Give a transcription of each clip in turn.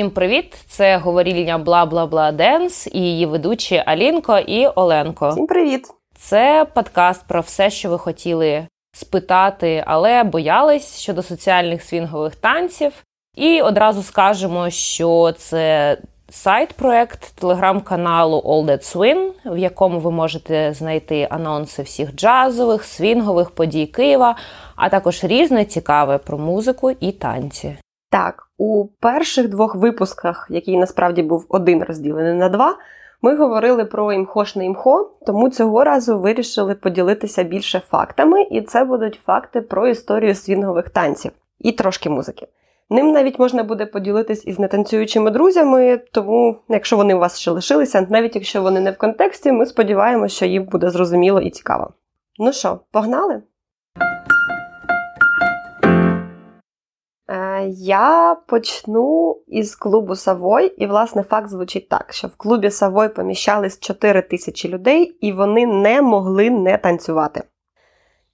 Всім привіт! Це говорільня Бла Бла Бла Денс і її ведучі Алінко і Оленко. Всім привіт! Це подкаст про все, що ви хотіли спитати, але боялись щодо соціальних свінгових танців. І одразу скажемо, що це сайт-проект телеграм-каналу All That Swing, в якому ви можете знайти анонси всіх джазових, свінгових подій Києва, а також різне цікаве про музику і танці. Так, у перших двох випусках, який насправді був один розділений на два, ми говорили про імхошне імхо, тому цього разу вирішили поділитися більше фактами, і це будуть факти про історію свінгових танців і трошки музики. Ним навіть можна буде поділитись із нетанцюючими друзями, тому, якщо вони у вас ще лишилися, навіть якщо вони не в контексті, ми сподіваємося, що їм буде зрозуміло і цікаво. Ну що, погнали? Я почну із клубу Савой, і, власне, факт звучить так: що в клубі Савой поміщались 4 тисячі людей, і вони не могли не танцювати.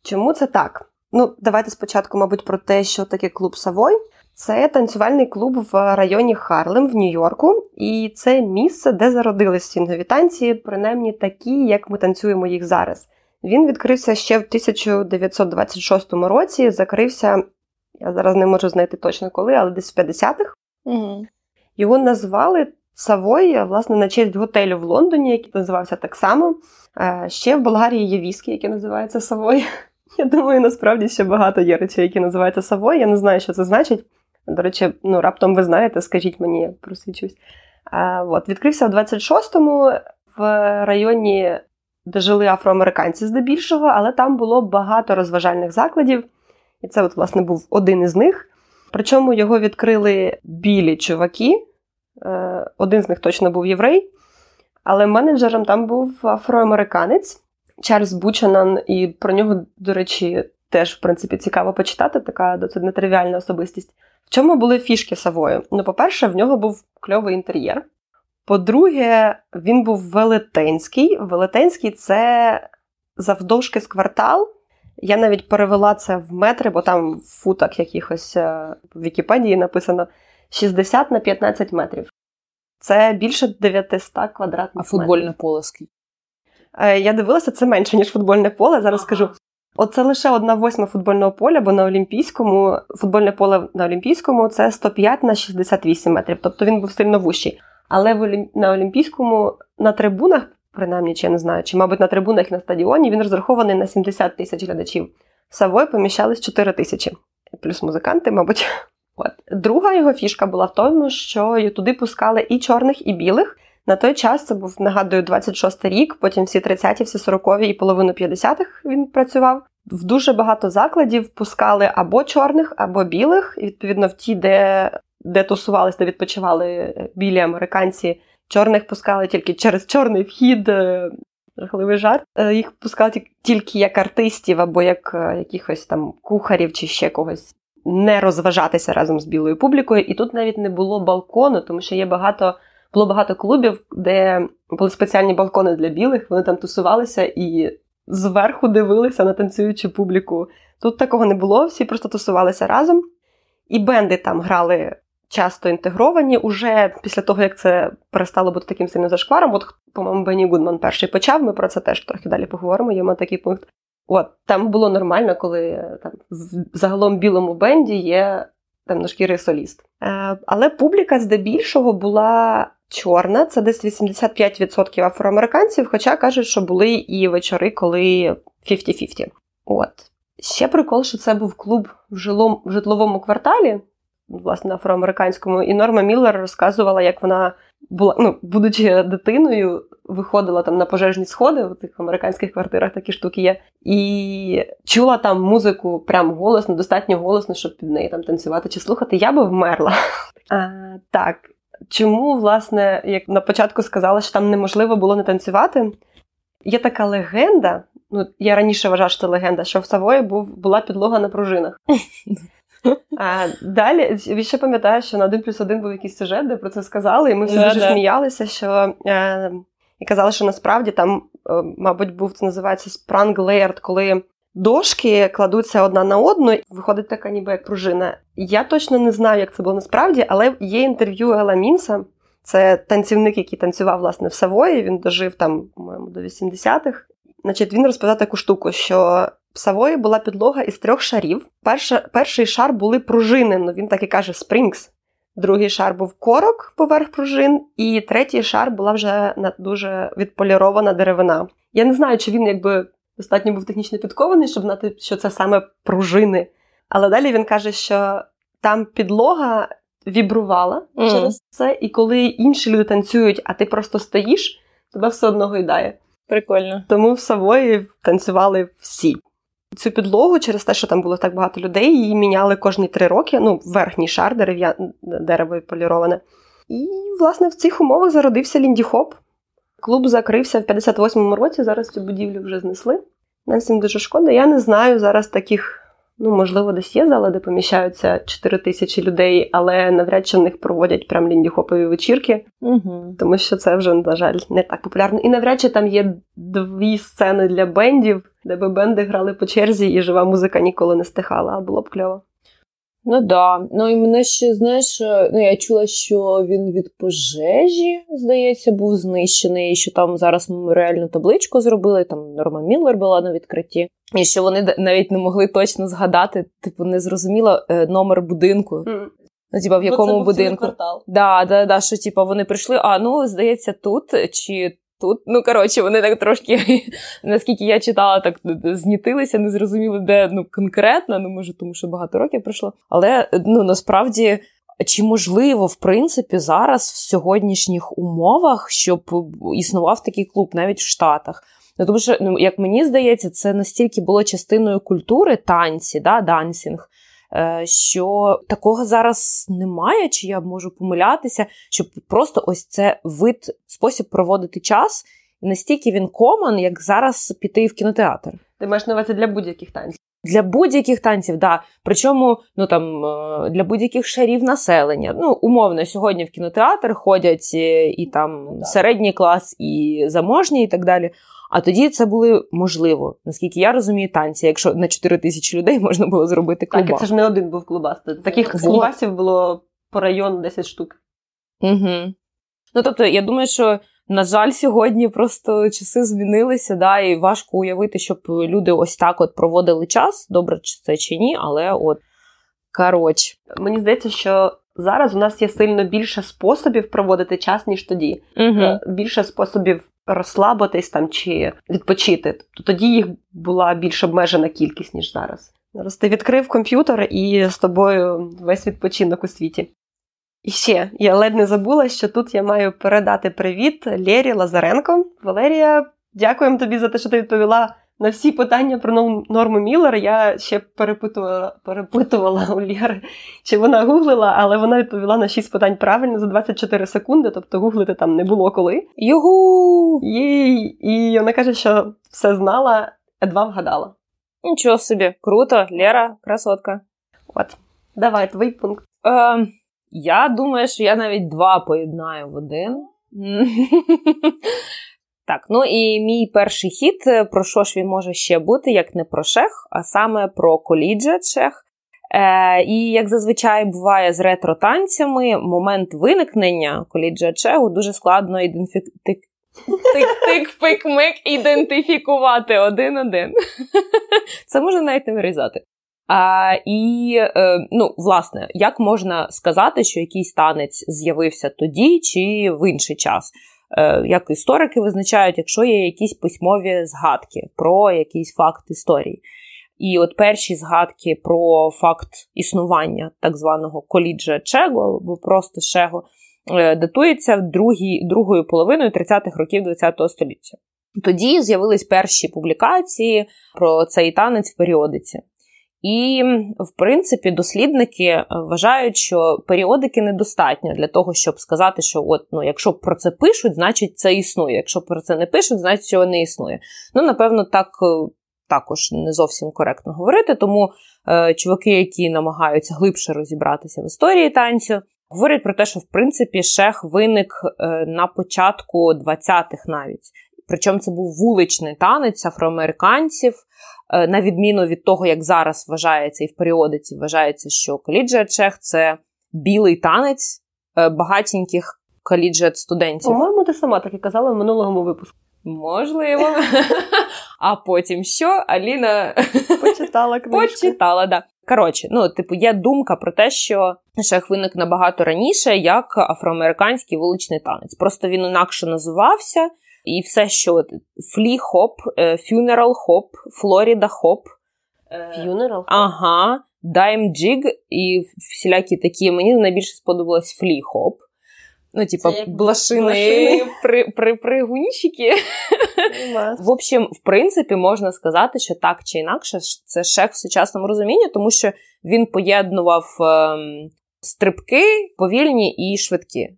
Чому це так? Ну, давайте спочатку, мабуть, про те, що таке клуб Савой. Це танцювальний клуб в районі Харлем в Нью-Йорку, і це місце, де зародились свінгові танці, принаймні такі, як ми танцюємо їх зараз. Він відкрився ще в 1926 році, закрився я зараз не можу знайти точно коли, але десь в 50-х. Угу. Його назвали Савой, власне, на честь готелю в Лондоні, який називався так само. Е, ще в Болгарії є віскі, який називається Савой. Я думаю, насправді ще багато є речей, які називаються Савой. Я не знаю, що це значить. До речі, ну раптом ви знаєте, скажіть мені, я просвічусь. А, от, Відкрився в 26-му в районі, де жили афроамериканці здебільшого, але там було багато розважальних закладів. І це, от, власне, був один із них. Причому його відкрили білі чуваки. Е, один з них точно був єврей, але менеджером там був афроамериканець Чарльз Бучанан, і про нього, до речі, теж, в принципі, цікаво почитати, така досить нетривіальна особистість. В чому були фішки Савою? Ну, по-перше, в нього був кльовий інтер'єр. По-друге, він був велетенський. Велетенський це завдовжки з квартал, я навіть перевела це в метри, бо там в футах якихось е, в Вікіпедії написано 60 на 15 метрів. Це більше 900 квадратних метрів. А футбольне поле скільки? Е, я дивилася, це менше, ніж футбольне поле. Зараз ага. скажу. Оце лише одна восьма футбольного поля, бо на Олімпійському футбольне поле на Олімпійському це 105 на 68 метрів. Тобто він був сильно вущий. Але на Олімпійському на трибунах принаймні, чи я не знаю, чи, мабуть, на трибунах і на стадіоні він розрахований на 70 тисяч глядачів. В Савой поміщались 4 тисячі, плюс музиканти, мабуть. От. Друга його фішка була в тому, що туди пускали і чорних, і білих. На той час це був, нагадую, 26-й рік, потім всі 30-ті, всі 40-ві і половину 50-х він працював. В дуже багато закладів пускали або чорних, або білих. І відповідно в ті, де де тусувалися, де відпочивали білі американці, Чорних пускали тільки через чорний вхід, е, жахливий жарт. Е, їх пускали тільки як артистів або як е, якихось там кухарів чи ще когось. Не розважатися разом з білою публікою. І тут навіть не було балкону, тому що є багато, було багато клубів, де були спеціальні балкони для білих. Вони там тусувалися і зверху дивилися на танцюючу публіку. Тут такого не було, всі просто тусувалися разом. І бенди там грали часто інтегровані уже після того, як це перестало бути таким сильним зашкваром. От, по-моєму, Бенні Гудман перший почав. Ми про це теж трохи далі поговоримо. Є такий пункт. От там було нормально, коли там в загалом білому бенді є темношкірий соліст. Е, Але публіка здебільшого була чорна, це десь 85% афроамериканців, хоча кажуть, що були і вечори, коли 50-50. От. Ще прикол, що це був клуб в житловому кварталі, власне афроамериканському, і Норма Міллер розказувала, як вона була, ну, будучи дитиною, виходила там на пожежні сходи в тих американських квартирах такі штуки є, і чула там музику прям голосно, достатньо голосно, щоб під неї там танцювати чи слухати. Я би вмерла. А, Так. Чому, власне, як на початку сказала, що там неможливо було не танцювати? Є така легенда. Ну, я раніше вважав, що це легенда, що в Савої був була підлога на пружинах. А, Далі я ще пам'ятаю, що на один плюс один був якийсь сюжет, де про це сказали, і ми всі yeah, дуже yeah. сміялися, що е, і казали, що насправді там, е, мабуть, був це називається спранг леєрд, коли дошки кладуться одна на одну, і виходить така ніби як пружина. Я точно не знаю, як це було насправді, але є інтерв'ю Ела Мінса. Це танцівник, який танцював власне в Савої. Він дожив там, по-моєму, до 80-х. Значить, він розповідав таку штуку, що Савої була підлога із трьох шарів. Перша, перший шар були пружини, ну він так і каже спрінгс. Другий шар був корок поверх пружин, і третій шар була вже дуже відполірована деревина. Я не знаю, чи він якби достатньо був технічно підкований, щоб знати, що це саме пружини. Але далі він каже, що там підлога вібрувала mm. через це, і коли інші люди танцюють, а ти просто стоїш, тебе все одно гойдає. Прикольно. Тому в Савої танцювали всі. Цю підлогу через те, що там було так багато людей, її міняли кожні три роки. Ну, верхній шар дерев'я... дерево поліроване. І, власне, в цих умовах зародився Лінді Хоп. Клуб закрився в 58-му році, зараз цю будівлю вже знесли. Нам всім дуже шкода. Я не знаю зараз таких Ну, можливо, десь є зала, де поміщаються 4 тисячі людей, але навряд чи в них проводять прям ліндіхопові вечірки, угу. тому що це вже, на жаль, не так популярно. І навряд чи там є дві сцени для бендів, де би бенди грали по черзі, і жива музика ніколи не стихала, а було б кльово. Ну да. Ну і мене ще, знаєш, е, ну я чула, що він від пожежі, здається, був знищений, і що там зараз меморіальну табличку зробили, там Норма Міллер була на відкритті. І що вони навіть не могли точно згадати, типу, не зрозуміло е, номер будинку. Mm. Ну, типа, в якому будинку. Да, да, да, що типа вони прийшли, а ну, здається, тут чи тут. Ну, коротше, вони так трошки, наскільки я читала, так знітилися, не зрозуміли, де ну, конкретно, ну, може, тому що багато років пройшло. Але ну, насправді. Чи можливо, в принципі, зараз в сьогоднішніх умовах, щоб існував такий клуб навіть в Штатах? Ну, Тому що, ну, як мені здається, це настільки було частиною культури танці, да, дансінг, е, що такого зараз немає, чи я можу помилятися, щоб просто ось це вид, спосіб проводити час, і настільки він комон, як зараз піти в кінотеатр. Ти маєш на увазі для будь-яких танців. Для будь-яких танців, да. Причому ну там е, для будь-яких шарів населення. Ну, умовно, сьогодні в кінотеатр ходять і, і там середній клас, і заможні, і так далі. А тоді це були можливо, наскільки я розумію, танці. Якщо на 4 тисячі людей можна було зробити клубас. Так, і це ж не один був клубас. Таких вот. клубасів було по району 10 штук. Угу. Ну тобто, я думаю, що. На жаль, сьогодні просто часи змінилися, да, і важко уявити, щоб люди ось так от проводили час. Добре, чи це чи ні, але от коротше. Мені здається, що зараз у нас є сильно більше способів проводити час, ніж тоді. Угу. Більше способів розслабитись там чи відпочити. То тоді їх була більш обмежена кількість, ніж зараз. Зараз ти відкрив комп'ютер і з тобою весь відпочинок у світі. І ще я ледь не забула, що тут я маю передати привіт Лєрі Лазаренко. Валерія, дякуємо тобі за те, що ти відповіла на всі питання про норму Міллер я ще перепитувала перепитувала у Лєри, чи вона гуглила, але вона відповіла на 6 питань правильно за 24 секунди, тобто гуглити там не було коли. Югу! Їй! І вона каже, що все знала, а два вгадала. Нічого собі, круто, Лера, красотка. От, давай, твій пункт. Е, Я думаю, що я навіть два поєднаю в один. Так, ну і мій перший хід, е, про що ж він може ще бути, як не про шех, а саме про коліджет шех. Е, І як зазвичай буває з ретро-танцями, момент виникнення коліджа чегу дуже складно ідентифікувати. Тик-тик-пик-мик ідентифікувати один-один. Це можна навіть не вирізати. А, І, е, ну, власне, як можна сказати, що якийсь танець з'явився тоді чи в інший час? Е, як історики визначають, якщо є якісь письмові згадки про якийсь факт історії. І от перші згадки про факт існування так званого коліджа Чего, або просто Шего, е, датується другій, другою половиною 30-х років ХХ століття. Тоді з'явились перші публікації про цей танець в періодиці. І, в принципі, дослідники е, вважають, що періодики недостатньо для того, щоб сказати, що от ну, якщо про це пишуть, значить це існує. Якщо про це не пишуть, значить цього не існує. Ну, напевно, так е, також не зовсім коректно говорити. Тому е, чуваки, які намагаються глибше розібратися в історії танцю, говорять про те, що в принципі шех виник е, на початку 20-х навіть. Причому це був вуличний танець афроамериканців. Е, на відміну від того, як зараз вважається, і в періодиці вважається, що коліджіат чех це білий танець е, багатеньких коліджіат студентів. По-моєму, ти сама так і казала в минулому випуску. Можливо. А потім що? Аліна почитала книжку. Почитала, да. Коротше, ну, типу, є думка про те, що шах виник набагато раніше як афроамериканський вуличний танець. Просто він інакше називався, і все, що флі-хоп, фюнерал-хоп, Флоріда-хоп. Фюнерал? Ага, дайм-джиг і всілякі такі. Мені найбільше сподобалось флі-хоп. Ну, типа, блошини при. В общем, в принципі, можна сказати, що так чи інакше, це шех в сучасному розумінні, тому що він поєднував е, стрибки повільні і швидкі.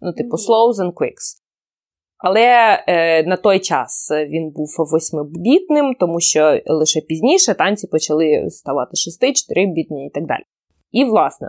Ну, типу, slows and quicks. Але е, на той час він був восьмибітним, тому що лише пізніше танці почали ставати шести, чотирибітні і так далі. І, власне,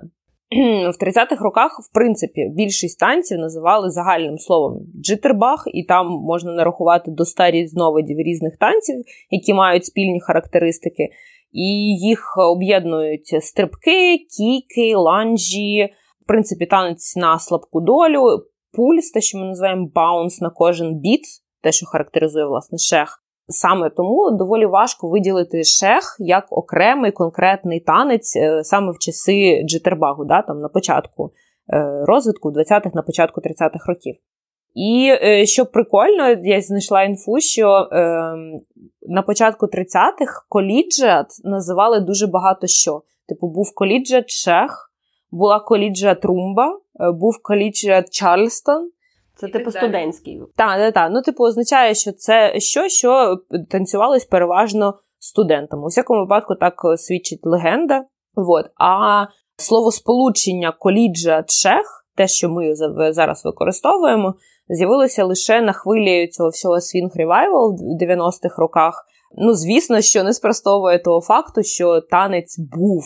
в 30-х роках, в принципі, більшість танців називали загальним словом джитербах, і там можна нарахувати до 100 різновидів різних танців, які мають спільні характеристики. І їх об'єднують стрибки, кіки, ланжі, в принципі, танець на слабку долю, пульс, те, що ми називаємо баунс на кожен біт, те, що характеризує власне шех. Саме тому доволі важко виділити шех як окремий конкретний танець е, саме в часи джитербагу, да, там на початку е, розвитку, в 20-х, на початку 30-х років. І е, що прикольно, я знайшла інфу, що е, на початку 30-х коліджат називали дуже багато що. Типу, був коліджат Шех, була коліджат Румба, був коліджат Чарльстон. Це типу студентський. Так, так, так. Ну, типу, означає, що це що, що танцювалось переважно студентами. У всякому випадку так свідчить легенда. Вот. А словосполучення коліджа чех, те, що ми зараз використовуємо, з'явилося лише на хвилі цього всього swing revival в 90-х роках. Ну, звісно, що не спростовує того факту, що танець був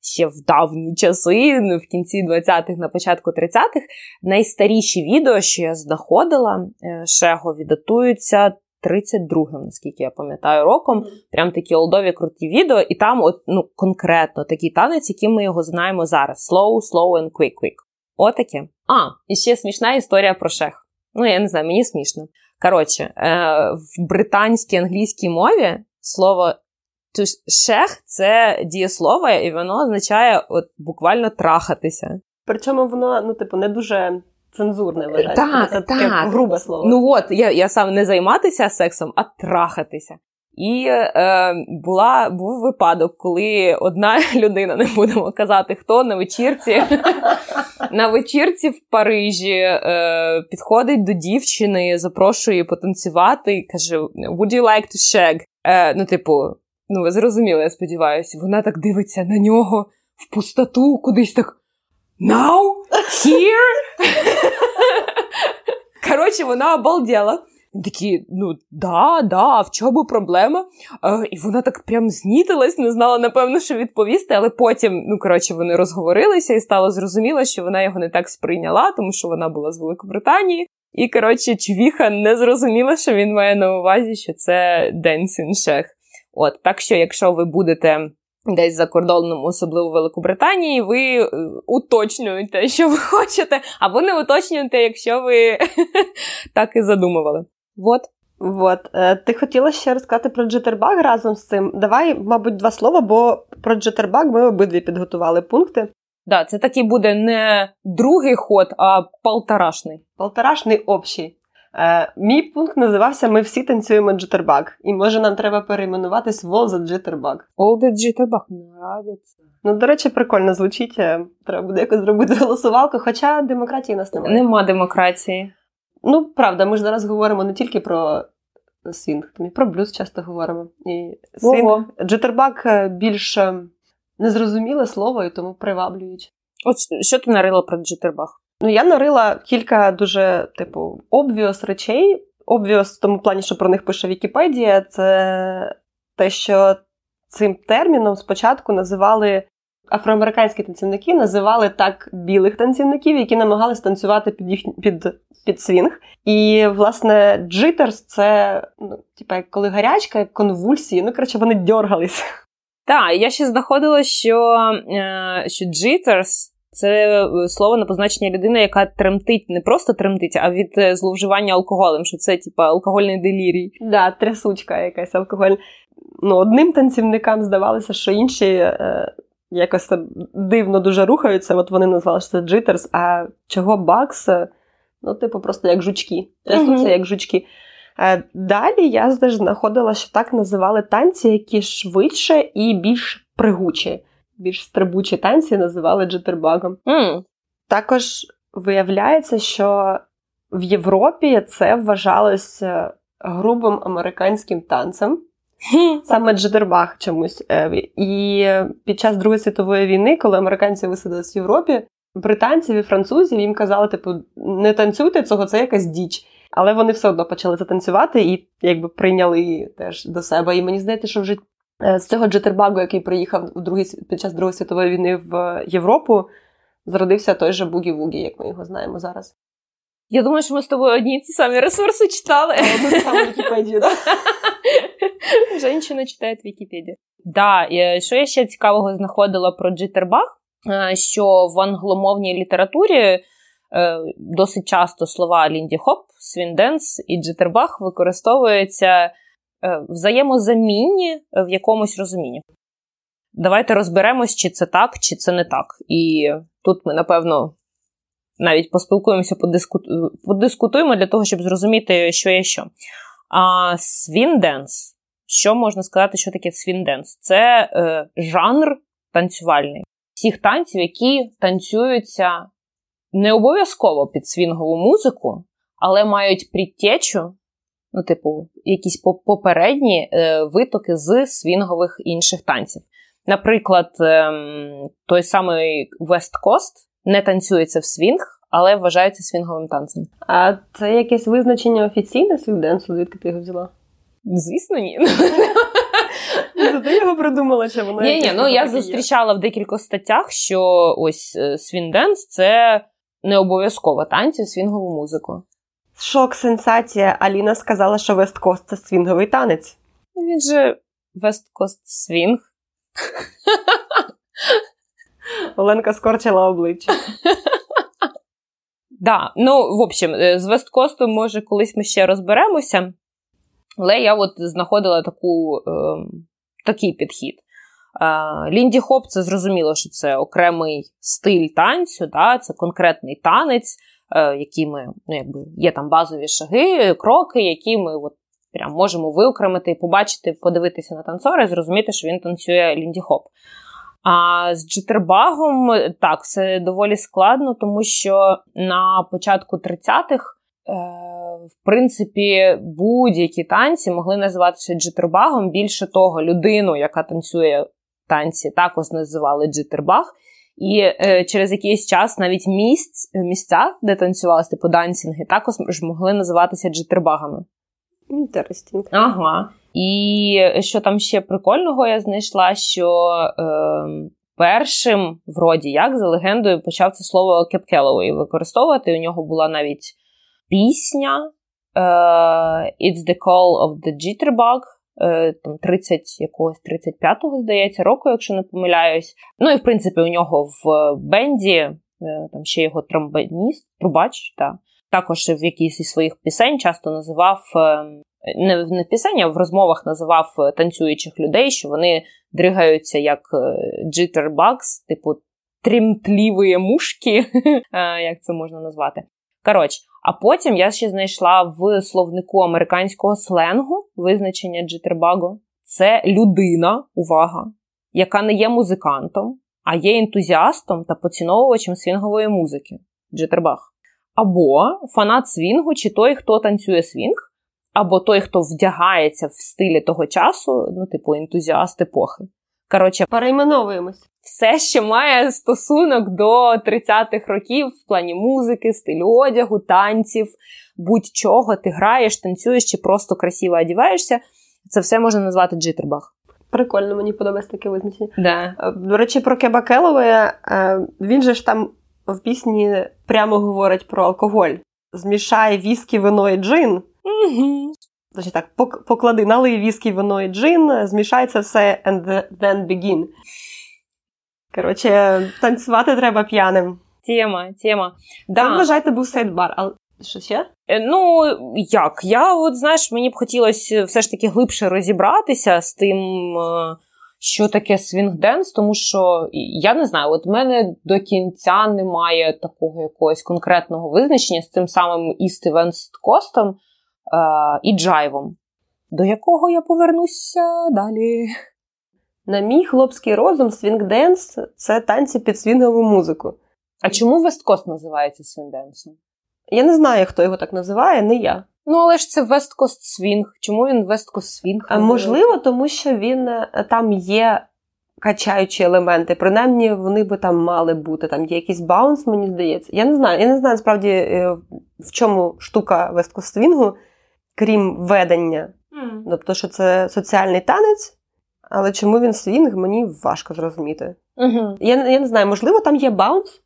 ще в давні часи, ну, в кінці 20-х, на початку 30-х, найстаріші відео, що я знаходила, е, Шегові датуються 32-м, наскільки я пам'ятаю, роком. Прям такі олдові круті відео, і там от, ну, конкретно такий танець, який ми його знаємо зараз: slow, slow and quick, quick. Отаке. А, і ще смішна історія про шех. Ну, я не знаю, мені смішно. Коротше, е, в британській англійській мові слово шех це дієслово, і воно означає от буквально трахатися. Причому воно, ну, типу, не дуже цензурне вважається. Так, це таке так. грубе слово. Ну от, я я сам не займатися сексом, а трахатися. І е, була, був випадок, коли одна людина, не будемо казати, хто на вечірці на вечірці в Парижі е, підходить до дівчини, запрошує потанцювати і каже: Would you like to shag? Е, Ну, типу, Ну, ви зрозуміли, я сподіваюся. Вона так дивиться на нього в пустоту, кудись так. Now? Here? Коротше, вона обалдела. Він такий, ну да, да, в чому проблема? Е, і вона так прям знітилась, не знала, напевно, що відповісти, але потім, ну, коротше, вони розговорилися і стало зрозуміло, що вона його не так сприйняла, тому що вона була з Великобританії. І, коротше, Чвіха не зрозуміла, що він має на увазі, що це Денсін Шех. От так що, якщо ви будете десь за кордоном, особливо в Великобританії, ви е, уточнюєте, що ви хочете, або не уточнюєте, якщо ви так і задумували. Вот. Вот. Е, ти хотіла ще розказати про джитербаг разом з цим. Давай, мабуть, два слова, бо про джитербаг ми обидві підготували пункти. Да, це такий буде не другий ход, а полторашний. Полторашний общий. Е, Мій пункт називався Ми всі танцюємо jitterbug. І може нам треба перейменуватись All That Jitterbug. All That Jitterbug. Нравится. Ну, до речі, прикольно звучить. Е, треба буде якось зробити голосувалку, хоча демократії у нас немає. Нема демократії. Ну, правда, ми ж зараз говоримо не тільки про свінг, ми про блюз часто говоримо. І свінг, jitterbug е, більш е, незрозуміле слово і тому приваблюючи. От що ти нарила про jitterbug? Ну, я нарила кілька дуже, типу, obvious речей. Obvious в тому плані, що про них пише Вікіпедія, це те, що цим терміном спочатку називали афроамериканські танцівники називали так білих танцівників, які намагалися танцювати під їх під, під свінг. І, власне, jitters це ну, типа, як коли гарячка, як конвульсії. Ну, коротше, вони дьоргалися. Так, я ще знаходила, що е, що jitters – це е, слово на позначення людини, яка тремтить, не просто тремтить, а від е, зловживання алкоголем, що це типа алкогольний делірій. Да, трясучка якась алкогольна. Ну, Одним танцівникам здавалося, що інші е, якось дивно дуже рухаються. От вони назвали що це джитерс, а чого бакс? Ну, типу, просто як жучки. Трясуться mm-hmm. як жучки. Е, далі я знаходила, що так називали танці, які швидше і більш пригучі, більш стрибучі танці називали джитербагом. Mm. Також виявляється, що в Європі це вважалося грубим американським танцем. Саме джитербаг чомусь. Е, і під час Другої світової війни, коли американці висадились в Європі, британців і французів їм казали, типу, не танцюйте цього, це якась діч. Але вони все одно почали це танцювати і якби прийняли теж до себе. І мені здається, що вже з цього джитербагу, який приїхав у другий, під час Другої світової війни в Європу, зродився той же Бугі-Вугі, як ми його знаємо зараз. Я думаю, що ми з тобою одні ті самі ресурси читали. Одну саму Вікіпедію, так? Женщина читає Вікіпедію. Да, що я ще цікавого знаходила про джитербаг, е, що в англомовній літературі Е, досить часто слова Лінді Хоп, Свінденс і Джитербах використовуються е, взаємозамінні в якомусь розумінні. Давайте розберемось, чи це так, чи це не так. І тут ми, напевно, навіть поспілкуємося, подискут... подискутуємо для того, щоб зрозуміти, що є що. А swing dance, що можна сказати, що таке swing dance? Це е, жанр танцювальний. Всіх танців, які танцюються не обов'язково під свінгову музику, але мають притечу, ну, типу, якісь попередні е, витоки з свінгових інших танців. Наприклад, е, той самий West Coast не танцюється в свінг, але вважається свінговим танцем. А це якесь визначення офіційне swing dance у, звідки ти його взяла? Звісно, ні. Ти його придумала, чи воно? Ні, ні, ну я зустрічала в декількох статтях, що ось е, swing dance це не обов'язково танці свінгову музику. Шок, сенсація. Аліна сказала, що West Coast це свінговий танець. Він же West Coast Swing. Оленка скорчила обличчя. Да, ну, в общем, е, з West Coast ом, може, колись ми ще розберемося, але я от знаходила таку, е, такий підхід. Лінді Хоп, це зрозуміло, що це окремий стиль танцю, да? це конкретний танець, е, який ми, ну, якби, є там базові шаги, кроки, які ми от прям можемо виокремити, побачити, подивитися на танцора і зрозуміти, що він танцює Лінді Хоп. А з джитербагом так, це доволі складно, тому що на початку 30-х. Е, в принципі, будь-які танці могли називатися джитербагом. Більше того, людину, яка танцює танці також називали джитербаг. І е, через якийсь час навіть місць, місця, де танцювалися типу дансінги, також могли називатися джитербагами. Інтересінг. Ага. І що там ще прикольного я знайшла, що е, першим, вроді як, за легендою, почав це слово Кеп Келлоуей використовувати. У нього була навіть пісня е, It's the Call of the Jitterbug. Е, там 30 якогось 35-го, здається, року, якщо не помиляюсь. Ну і в принципі у нього в бенді е, там ще його тромбаніст, трубач, та, також в якійсь із своїх пісень часто називав. Е, не в не пісень, а в розмовах називав танцюючих людей, що вони дригаються як джиттербакс, типу трімтліві мушки, як це можна назвати. Коротше, а потім я ще знайшла в словнику американського сленгу визначення джитербаго. Це людина, увага, яка не є музикантом, а є ентузіастом та поціновувачем свінгової музики. Jitterbug. Або фанат свінгу, чи той, хто танцює свінг, або той, хто вдягається в стилі того часу, ну, типу, ентузіаст епохи. Коротше, перейменовуємось. Все, що має стосунок до 30-х років в плані музики, стилю одягу, танців, будь-чого ти граєш, танцюєш чи просто красиво одіваєшся, це все можна назвати джитербаг. Прикольно, мені подобається таке визначення. Да. Е, До речі, про Кеба Келлоуея, е, він же ж там в пісні прямо говорить про алкоголь. Змішай віскі, вино і джин. Угу. Значить так, пок- поклади, налий віскі, вино і джин, змішай це все and then begin. Коротше, танцювати треба п'яним. Тема, тема. Да. вважайте, був сейдбар. А що ще? Е, Ну, як? Я, от знаєш, мені б хотілося все ж таки глибше розібратися з тим, е, що таке swing dance, тому що я не знаю, от в мене до кінця немає такого якогось конкретного визначення з цим самим Coast е, і джайвом, до якого я повернуся далі. На мій хлопський розум, swing dance це танці під свінгову музику. А чому Coast називається swing dance ом? Я не знаю, хто його так називає, не я. Ну, але ж це Coast Swing. Чому він Coast Swing? А можливо, тому що він е, там є качаючі елементи. Принаймні, вони би там мали бути. Там є якийсь bounce, мені здається. Я не знаю. Я не знаю насправді, е, в чому штука West Coast Swing у, крім ведення. Тобто, що це соціальний танець, але чому він свінг, мені важко зрозуміти. Угу. Я, я не знаю, можливо, там є bounce,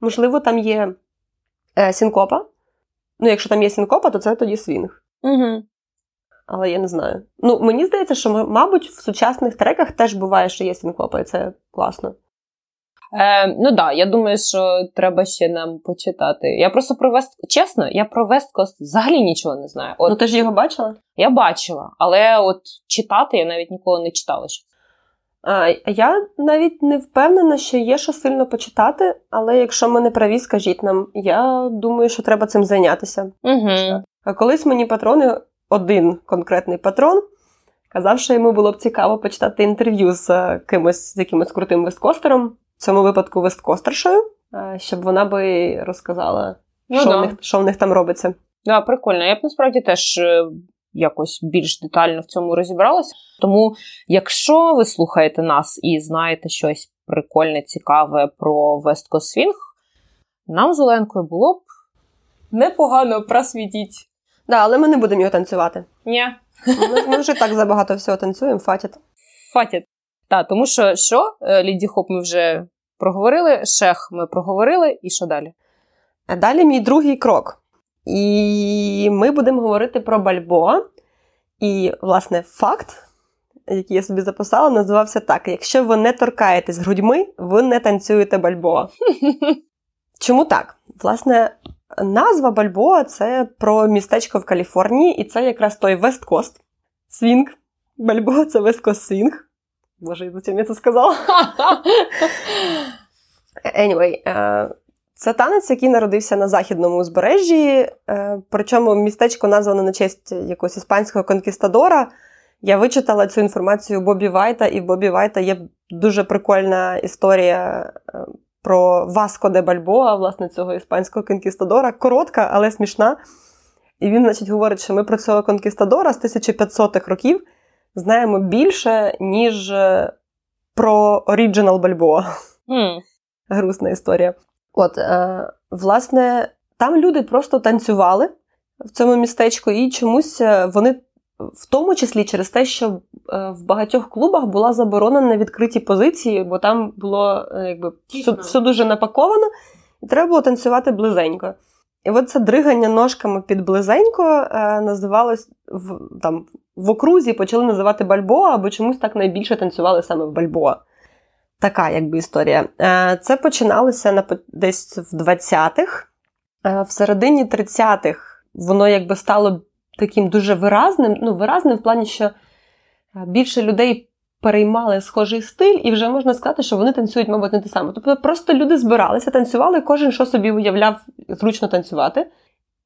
можливо, там є е, синкопа. Ну, якщо там є синкопа, то це тоді свінг. Угу. Але я не знаю. Ну, мені здається, що, мабуть, в сучасних треках теж буває, що є синкопа, і це класно. Е, ну так, да, я думаю, що треба ще нам почитати. Я просто про West... Чесно, я про West Coast взагалі нічого не знаю. От Ну, ти ж його бачила? я бачила, але от читати я навіть ніколи не читала. Що... А, я навіть не впевнена, що є що сильно почитати, але якщо ми не праві, скажіть нам. Я думаю, що треба цим зайнятися. Угу. А колись мені патрони, один конкретний патрон, казав, що йому було б цікаво почитати інтерв'ю з е, кимось, з якимось крутим весткостером, в цьому випадку весткостершою, е, щоб вона би розказала, Ну, що, да. в них, що в них там робиться. Да, прикольно. Я б насправді теж е, якось більш детально в цьому розібралася. Тому, якщо ви слухаєте нас і знаєте щось прикольне, цікаве про Вестко Свінг, нам з Оленкою було б непогано просвітіть. Да, але ми не будемо його танцювати. Ні. Ми, ми вже так забагато всього танцюємо, фатять. Фатять. Так, тому що що? Е, Ліді Хоп ми вже проговорили, шех ми проговорили, і що далі? А далі мій другий крок. І ми будемо говорити про бальбоа. І, власне, факт, який я собі записала, називався так: якщо ви не торкаєтесь грудьми, ви не танцюєте бальбоа. Чому так? Власне, назва Бальбоа це про містечко в Каліфорнії, і це якраз той West Coast Swing. Бальбоа це West Coast Swing. Боже, зачем я це сказала? Anyway, е, це танець, який народився на західному узбережжі. е, Причому містечко названо на честь якогось іспанського конкістадора. Я вичитала цю інформацію Бобі Вайта, і в Бобі Вайта є дуже прикольна історія е, про Васко де Бальбоа, власне, цього іспанського конкістадора. Коротка, але смішна. І він, значить, говорить, що ми про цього конкістадора з 1500-х років знаємо більше, ніж е, про Оріджинал Бальбоа М. грустна історія. От, е, власне, там люди просто танцювали в цьому містечку, і чомусь е, вони, в тому числі через те, що е, в багатьох клубах була заборона на відкриті позиції, бо там було якби все, все дуже напаковано, і треба було танцювати близенько. І от це дригання ножками під близенько е, називалось в, там, в окрузі почали називати бальбоа, або чомусь так найбільше танцювали саме в бальбоа. Така якби історія. Е, Це починалося на десь в 20-х. Е, В середині 30-х воно якби стало таким дуже виразним. Ну, виразним в плані, що е, більше людей переймали схожий стиль, і вже можна сказати, що вони танцюють, мабуть, не те саме. Тобто просто люди збиралися, танцювали, кожен що собі уявляв зручно танцювати.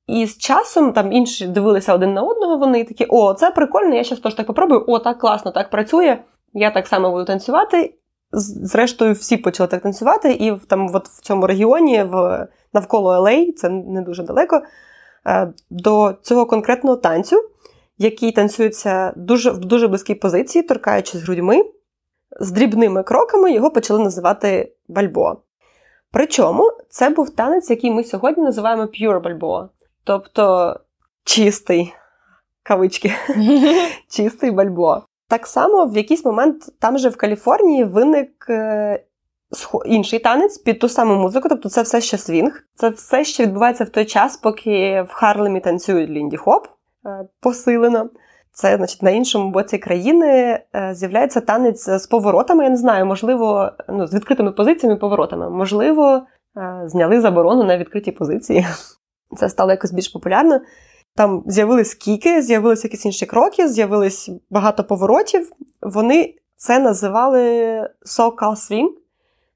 І з часом там інші дивилися один на одного, вони такі: о, це прикольно, я щас теж так попробую, о, так класно, так працює. Я так само буду танцювати. Зрештою, всі почали так танцювати, і там, от в цьому регіоні, в, навколо LA, це не дуже далеко, е, до цього конкретного танцю, який танцюється дуже, в дуже близькій позиції, торкаючись грудьми, з дрібними кроками його почали називати бальбоа. Причому це був танець, який ми сьогодні називаємо pure бальбоа, тобто чистий, кавички, чистий бальбоа. Так само в якийсь момент там же в Каліфорнії виник е, інший танець під ту саму музику, тобто це все ще свінг. Це все ще відбувається в той час, поки в Харлемі танцюють Лінді Хоп посилено. Це, значить, на іншому боці країни е, з'являється танець з поворотами. Я не знаю, можливо, ну, з відкритими позиціями поворотами. Можливо, зняли заборону на відкриті позиції. Це стало якось більш популярно. Там з'явились кіки, з'явилися якісь інші кроки, з'явилось багато поворотів. Вони це називали so-called swing,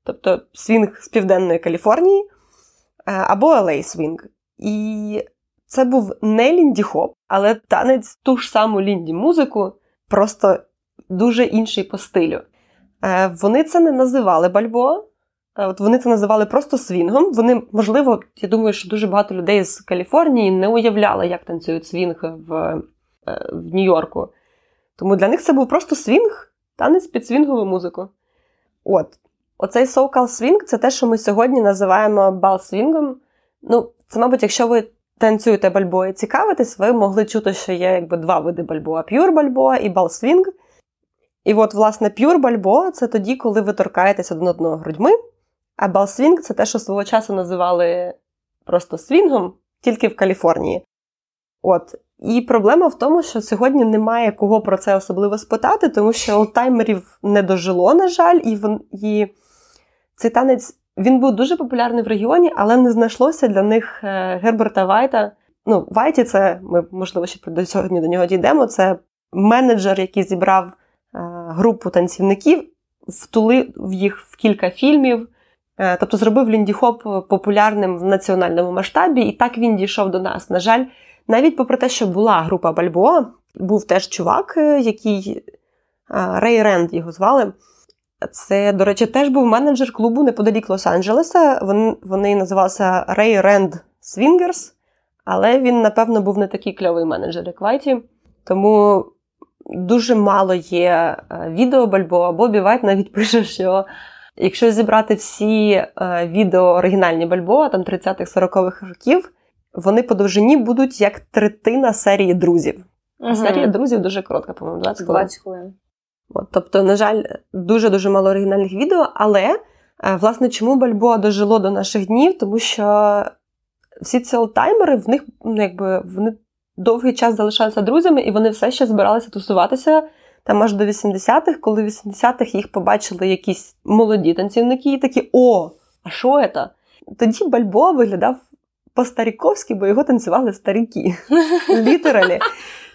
тобто свінг з Південної Каліфорнії е, або LA свінг. І це був не лінді-хоп, але танець ту ж саму лінді-музику, просто дуже інший по стилю. Е, вони це не називали бальбоа, Е, от Вони це називали просто свінгом. Вони, можливо, я думаю, що дуже багато людей з Каліфорнії не уявляли, як танцюють свінг в, е, в Нью-Йорку. Тому для них це був просто свінг, танець під свінгову музику. От. Оцей so-called свінг це те, що ми сьогодні називаємо бал-свінгом. Ну, це, мабуть, якщо ви танцюєте бальбоа і цікавитесь, ви могли чути, що є якби два види бальбоа: pure бальбоа і бал-свінг. І от, власне, pure бальбоа це тоді, коли ви торкаєтесь один одного грудьми. А балсвінг це те, що свого часу називали просто свінгом, тільки в Каліфорнії. От. І проблема в тому, що сьогодні немає кого про це особливо спитати, тому що олдтаймерів не дожило, на жаль, і, вон, і цей танець він був дуже популярний в регіоні, але не знайшлося для них е, Герберта Вайта. Ну, Вайті, це ми, можливо, ще до сьогодні до нього дійдемо. Це менеджер, який зібрав е, групу танцівників, втулив їх в кілька фільмів. Е, тобто зробив ліндіхоп популярним в національному масштабі, і так він дійшов до нас. На жаль, навіть попри те, що була група Бальбоа, був теж чувак, який Рей Ренд його звали. Це, до речі, теж був менеджер клубу неподалік Лос-Анджелеса. Вони вони називалися Рей Ренд Свінгерс, але він, напевно, був не такий кльовий менеджер, як Вайті. Тому дуже мало є відео Бальбоа. Бобі Вайт навіть пише, що Якщо зібрати всі е, відео оригінальні Бальбоа, там 30-х, 40-х років, вони по довжині будуть як третина серії друзів. Угу. Серія друзів дуже коротка, по-моєму, 20 хвилин. 20 хвилин. От, Тобто, на жаль, дуже-дуже мало оригінальних відео, але, е, власне, чому Бальбоа дожило до наших днів? Тому що всі ці олтаймери, в них ну, якби вони довгий час залишалися друзями, і вони все ще збиралися тусуватися там аж до 80-х, коли в 80-х їх побачили якісь молоді танцівники, і такі о, а що це? Тоді Бальбоа виглядав по-старіковськи, бо його танцювали старіки. Літералі.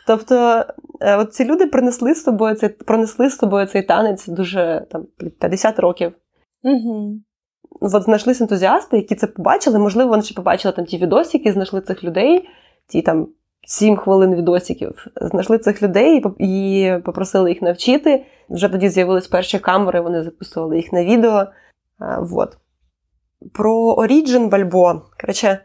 Тобто, е, от ці люди принесли з собою цей, пронесли з собою цей танець дуже там 50 років. Угу. От знайшлись ентузіасти, які це побачили. Можливо, вони ще побачили там ті відосики, знайшли цих людей, ті там Сім хвилин відосиків. Знайшли цих людей і попросили їх навчити. Вже тоді з'явились перші камери, вони записували їх на відео. Вот. Про Origin Бальбо. Коротше,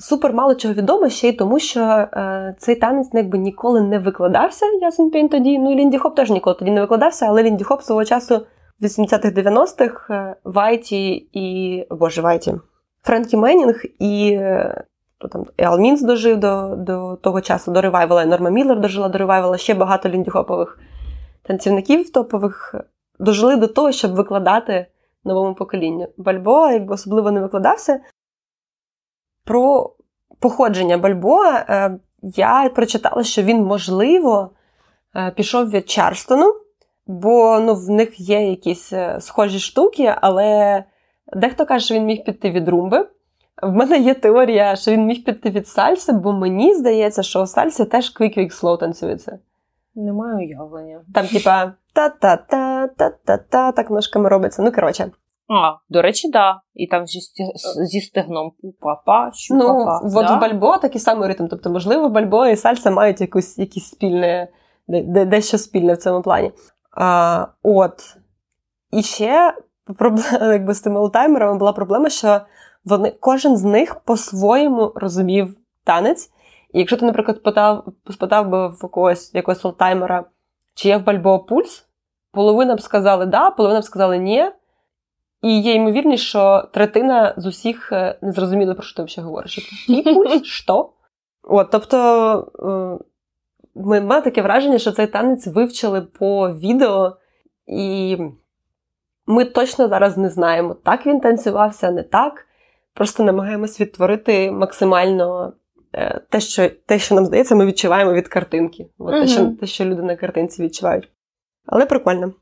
супер мало чого відомо ще й тому, що е, цей танець ну, якби ніколи не викладався. Ясен Пейн тоді. Ну і Лінді Хоп теж ніколи тоді не викладався, але Лінді Хоп свого часу в 80-х-90-х е, Вайті і. Боже, Вайті. Френкі Меннінг і е, то там Ел Мінс дожив до до того часу, до ревайвала, Норма Міллер дожила до ревайвала, ще багато ліндіхопових танцівників топових дожили до того, щоб викладати новому поколінню. Бальбоа особливо не викладався. Про походження Бальбоа е, я прочитала, що він, можливо, е, пішов від Чарстону, бо ну, в них є якісь е, схожі штуки, але дехто каже, що він міг піти від румби. В мене є теорія, що він міг піти від сальси, бо мені здається, що у сальсі теж quick-quick-slow танцюється. Не маю уявлення. Там, типа, та-та-та-та-та-та, так ножками робиться. Ну, коротше. А, до речі, да. І там зі, зі стегном пупа-па, щупа-па. Ну, от да? в Бальбо такий самий ритм. Тобто, можливо, Бальбо і сальса мають якусь, якісь спільне, дещо спільне в цьому плані. А, От. І ще проблема, якби з тими олтаймерами була проблема, що вони кожен з них по-своєму розумів танець. І якщо ти, наприклад, спитав, спитав би в когось якогось олтаймера, чи є в Бальбоа пульс, половина б сказали да, половина б сказали ні. І є ймовірність, що третина з усіх е, не зрозуміли, про що ти взагалі говориш. Який пульс? Що? От, Тобто, е, ми мали таке враження, що цей танець вивчили по відео, і ми точно зараз не знаємо, так він танцювався, не так. Просто намагаємось відтворити максимально е, те, що те, що нам здається, ми відчуваємо від картинки. От Мгм. те, що, те, що люди на картинці відчувають. Але прикольно.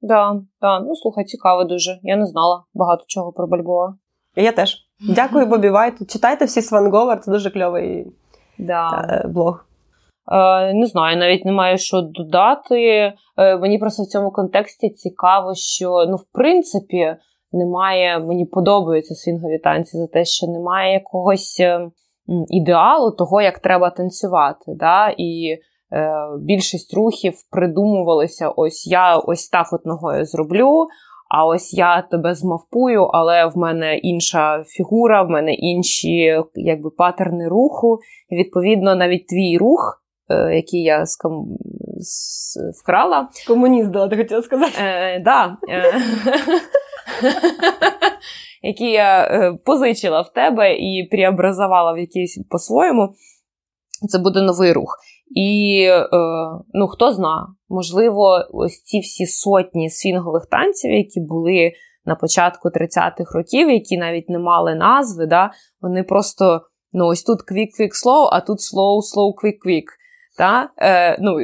Да, да. Ну слухай, цікаво дуже. Я не знала багато чого про Бальбоа. Я теж. Дякую, Бобі Вайту. Читайте всі Сванговер, це дуже кльовий Да. е, блог. Е, не знаю, навіть немає що додати. Е, мені просто в цьому контексті цікаво, що ну, в принципі, немає. Мені подобаються свінгові танці за те, що немає якогось е, ідеалу того, як треба танцювати. Да? І більшість рухів придумувалися: ось я ось так от ногою зроблю. А ось я тебе змавпую, але в мене інша фігура, в мене інші якби патерни руху. І, відповідно, навіть твій рух, е, який я скам... вкрала, Комуніст, да, ти хотіла сказати. е, да, е, який я е, позичила в тебе і преобразувала в якийсь по-своєму, це буде новий рух. І е, ну, хто зна, можливо, ось ці всі сотні свінгових танців, які були на початку 30-х років, які навіть не мали назви, да, вони просто ну, ось тут quick-quick-slow, а тут slow-slow-quick-quick. Та? Е, ну,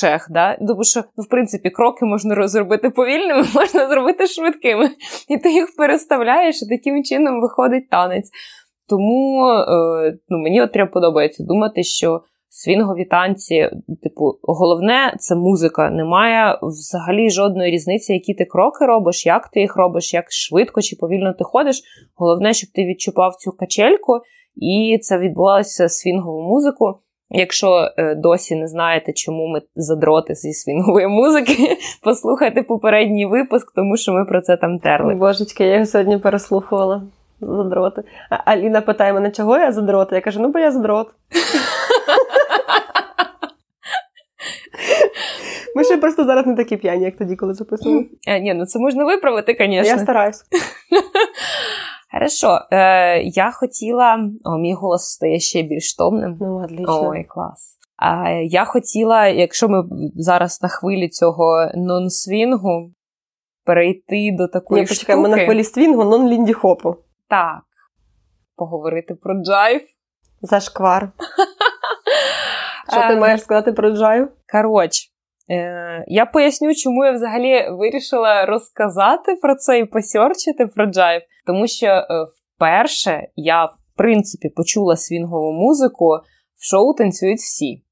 шех, да? Тому що, ну, в принципі, кроки можна зробити повільними, можна зробити швидкими. І ти їх переставляєш, і таким чином виходить танець. Тому е, ну, мені от прям подобається думати, що свінгові танці, типу, головне це музика. Немає взагалі жодної різниці, які ти кроки робиш, як ти їх робиш, як швидко чи повільно ти ходиш. Головне, щоб ти відчупав цю качельку, і це відбувалося свінгову музику. Якщо е, досі не знаєте, чому ми задроти зі свінгової музики, послухайте попередній випуск, тому що ми про це там терли. Божечки, я його сьогодні переслухувала. Задроти. А Аліна питає мене, чого я задроти? Я кажу, ну бо я задрот. Ми ще просто зараз не такі п'яні, як тоді, коли записували. Е, ні, ну це можна виправити, звісно. Я стараюсь. Хорошо, е, я хотіла. О, мій голос стає ще більш томним. Ну, отлично. Ой, клас. А я хотіла, якщо ми зараз на хвилі цього нон-свінгу, перейти до такої Ні, почекай, штуки. ми на хвилі свінгу, нон лінді хопу. Так. Поговорити про джайв. Зашквар. Що ти Ем, маєш сказати про джайв? Коротше, е, я поясню, чому я взагалі вирішила розказати про це і посьорчити про джайв. Тому що е, вперше я, в принципі, почула свінгову музику в шоу танцюють всі.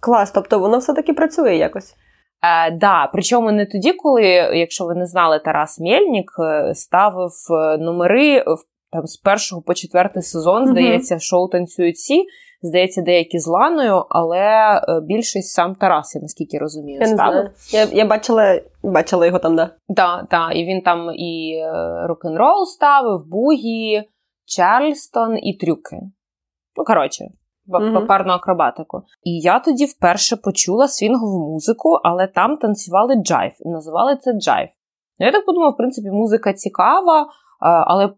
Клас, тобто воно все-таки працює якось. Е, да, причому не тоді, коли, якщо ви не знали, Тарас Мєльнік е, ставив номери в- там, з першого по четвертий сезон, здається, шоу танцюють всі. Здається, деякі з Ланою, але е, більшість сам Тарас, я наскільки розумію, Я не знаю. Я, я бачила, бачила його там, да. Да, да, і він там і е, рок-н-рол ставив, бугі, Чарльстон і трюки. Ну, коротше, ба- Мгм. парну акробатику. І я тоді вперше почула свінгову музику, але там танцювали джайв. І називали це джайв. Ну, я так подумала, в принципі, музика цікава, але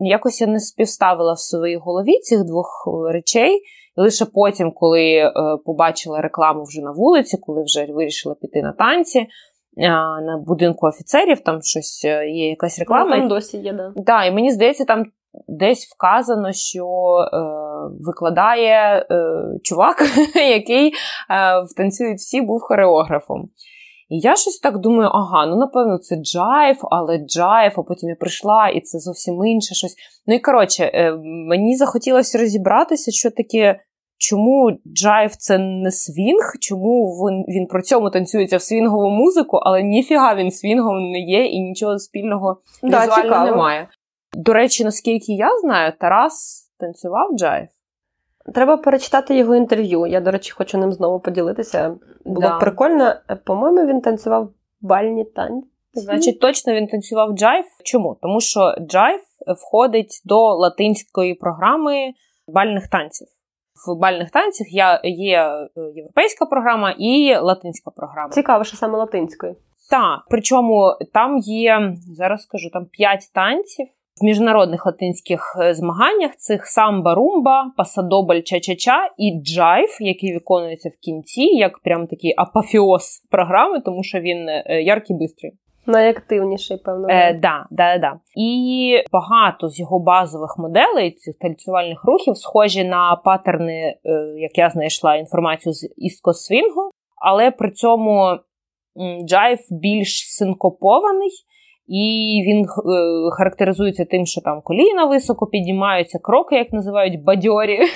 якось я не співставила в своїй голові цих двох е, речей. І лише потім, коли е, побачила рекламу вже на вулиці, коли вже вирішила піти на танці, на будинку офіцерів, там щось е, є якась реклама. Там досі є, да. Да, і мені здається, там десь вказано, що е, викладає е, чувак, який е, в танцюють всі був хореографом. І я щось так думаю, ага, ну напевно, це джайв, але джайв, а потім я прийшла, і це зовсім інше щось. Ну і коротше, е, мені захотілося розібратися, що таке. Чому джайв це не свінг? Чому він, він при цьому танцюється в свінгову музику, але ніфіга він свінговим не є і нічого спільного Да, візуально цікаво. немає. До речі, наскільки я знаю, Тарас танцював джайв. Треба перечитати його інтерв'ю. Я, до речі, хочу ним знову поділитися. Було Да. б прикольно. По-моєму, він танцював бальні танці. Значить, точно він танцював джайв. Чому? Тому що джайв входить до латинської програми бальних танців. В бальних танцях є е, європейська програма і латинська програма. Цікаво, що саме латинською. Так, причому там є, зараз скажу, там 5 танців, в міжнародних латинських е, змаганнях цих самба, румба, пасадобль, ча-ча-ча і джайв, який виконується в кінці, як прям такий апофеоз програми, тому що він е, яркий бистрий. Найактивніший, певно. Е, да, да, да. І багато з його базових моделей цих танцювальних рухів схожі на паттерни, е, як я знайшла інформацію з East Swing у, але при цьому джайв більш синкопований. І він е, характеризується тим, що там коліна високо піднімаються, кроки, як називають бадьорі.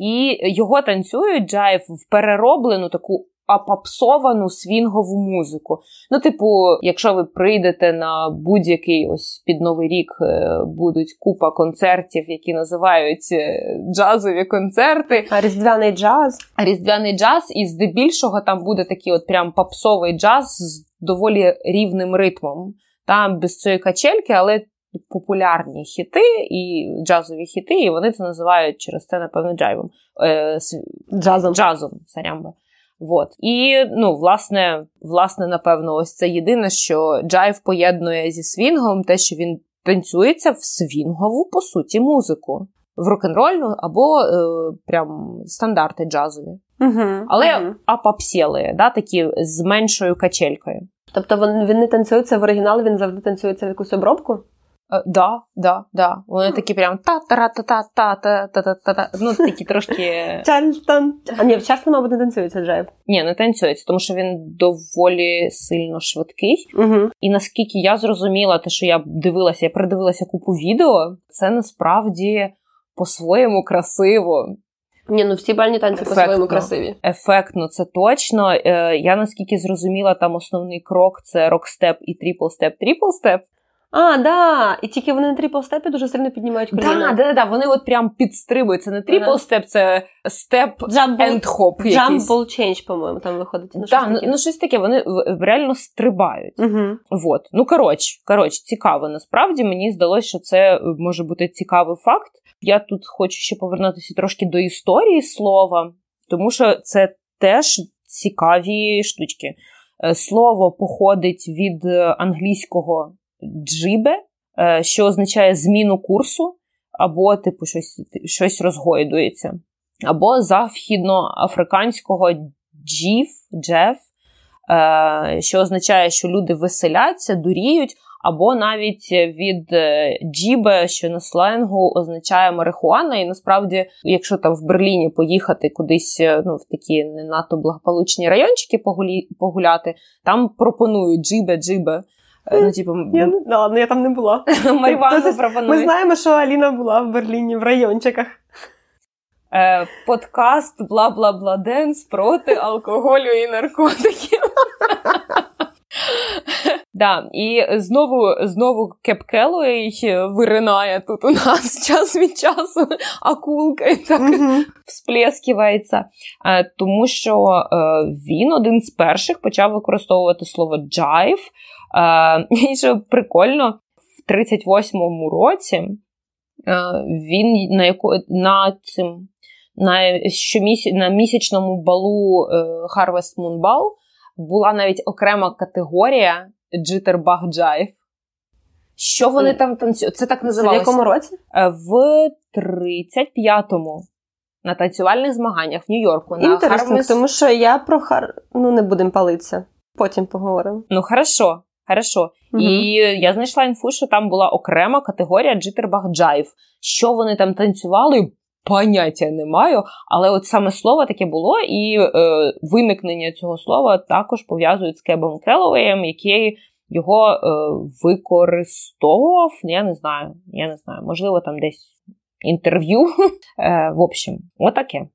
І його танцюють джайв в перероблену таку апапсовану свінгову музику. Ну, типу, якщо ви прийдете на будь-який ось під новий рік е, будуть купа концертів, які називають е, джазові концерти. А різдвяний джаз. Різдвяний джаз, і здебільшого там буде такий от прям попсовий джаз з доволі рівним ритмом. Там без цієї качельки, але популярні хіти і джазові хіти, і вони це називають через це, напевно, джайвом. Е, Джазом. Джазом, сарямба. Вот. І, ну, власне, власне, напевно, ось це єдине, що Джайв поєднує зі свінгом, те, що він танцюється в свінгову, по суті, музику. В рок-н-рольну або е, прям стандарти джазові. Угу, Але угу. опопсілі, да, такі з меншою качелькою. Тобто він, він не танцюється в оригіналі, він завжди танцюється в якусь обробку? Е, да, да, да. Вони такі прям та та та та та та та та та Ну, такі трошки. А ні, в Чарльстон, мабуть, не танцюється джайв. Ні, не танцюється, тому що він доволі сильно швидкий. Угу. І наскільки я зрозуміла, те, що я дивилася, я передивилася купу відео, це насправді по-своєму красиво. Ні, ну всі бальні танці по-своєму красиві. Ефектно, це точно. Е, я наскільки зрозуміла, там основний крок це rock step і triple step, triple step. А, да. І тільки вони на triple step і дуже сильно піднімають коліна. Да, да, да, вони от прям підстрибують. Це не triple step, це step and hop. Jump ball change, по-моєму, там виходить. Ну, Да, щось ну, таке. ну щось таке, вони реально стрибають. Угу. Вот. Ну, коротше, коротше, цікаво. Насправді мені здалося, що це е, може бути цікавий факт. Я тут хочу ще повернутися трошки до історії слова, тому що це теж цікаві штучки. Е, Слово походить від е, англійського джибе, е, що означає зміну курсу, або, типу, щось, щось розгойдується. Або західноафриканського джів, джеф, що означає, що люди веселяться, дуріють, або навіть від е, джібе, що на сленгу означає марихуана. І насправді, якщо там в Берліні поїхати кудись е, ну, в такі не надто благополучні райончики погулі, погуляти, там пропонують джібе, джібе. Е, Ну, типу, Я, ну, ладно, я там не була. марихуану Тобто. Ми знаємо, що Аліна була в Берліні в райончиках. Е, подкаст бла бла бла денс проти алкоголю і наркотиків. Да, і знову знову Кеб Келлоуей виринає тут у нас час від часу акулка і так Мгм. всплескивається. Е, тому що е, він один з перших почав використовувати слово джайв. Е, і що прикольно, в 38-му році е, він на яко, на цим на, щомісяць, на місячному балу е, Harvest Moon Ball була навіть окрема категорія Jitterbug Jive. Що вони Е, там танцюють? Це так Це в якому році? Е, В 35-му на танцювальних змаганнях в Нью-Йорку. На Інтересно, тому що я про хар... Ну, не будемо палитися. Потім поговоримо. Ну, хорошо, хорошо. Мгм. І я знайшла інфу, що там була окрема категорія Jitterbug Jive. Що вони там танцювали? Поняття не маю, але от саме слово таке було, і е, виникнення цього слова також пов'язують з Кебом Келлоуеєм, який його е, використовував. Я не знаю, я не знаю, можливо, там десь інтерв'ю. Е, в общем, отаке.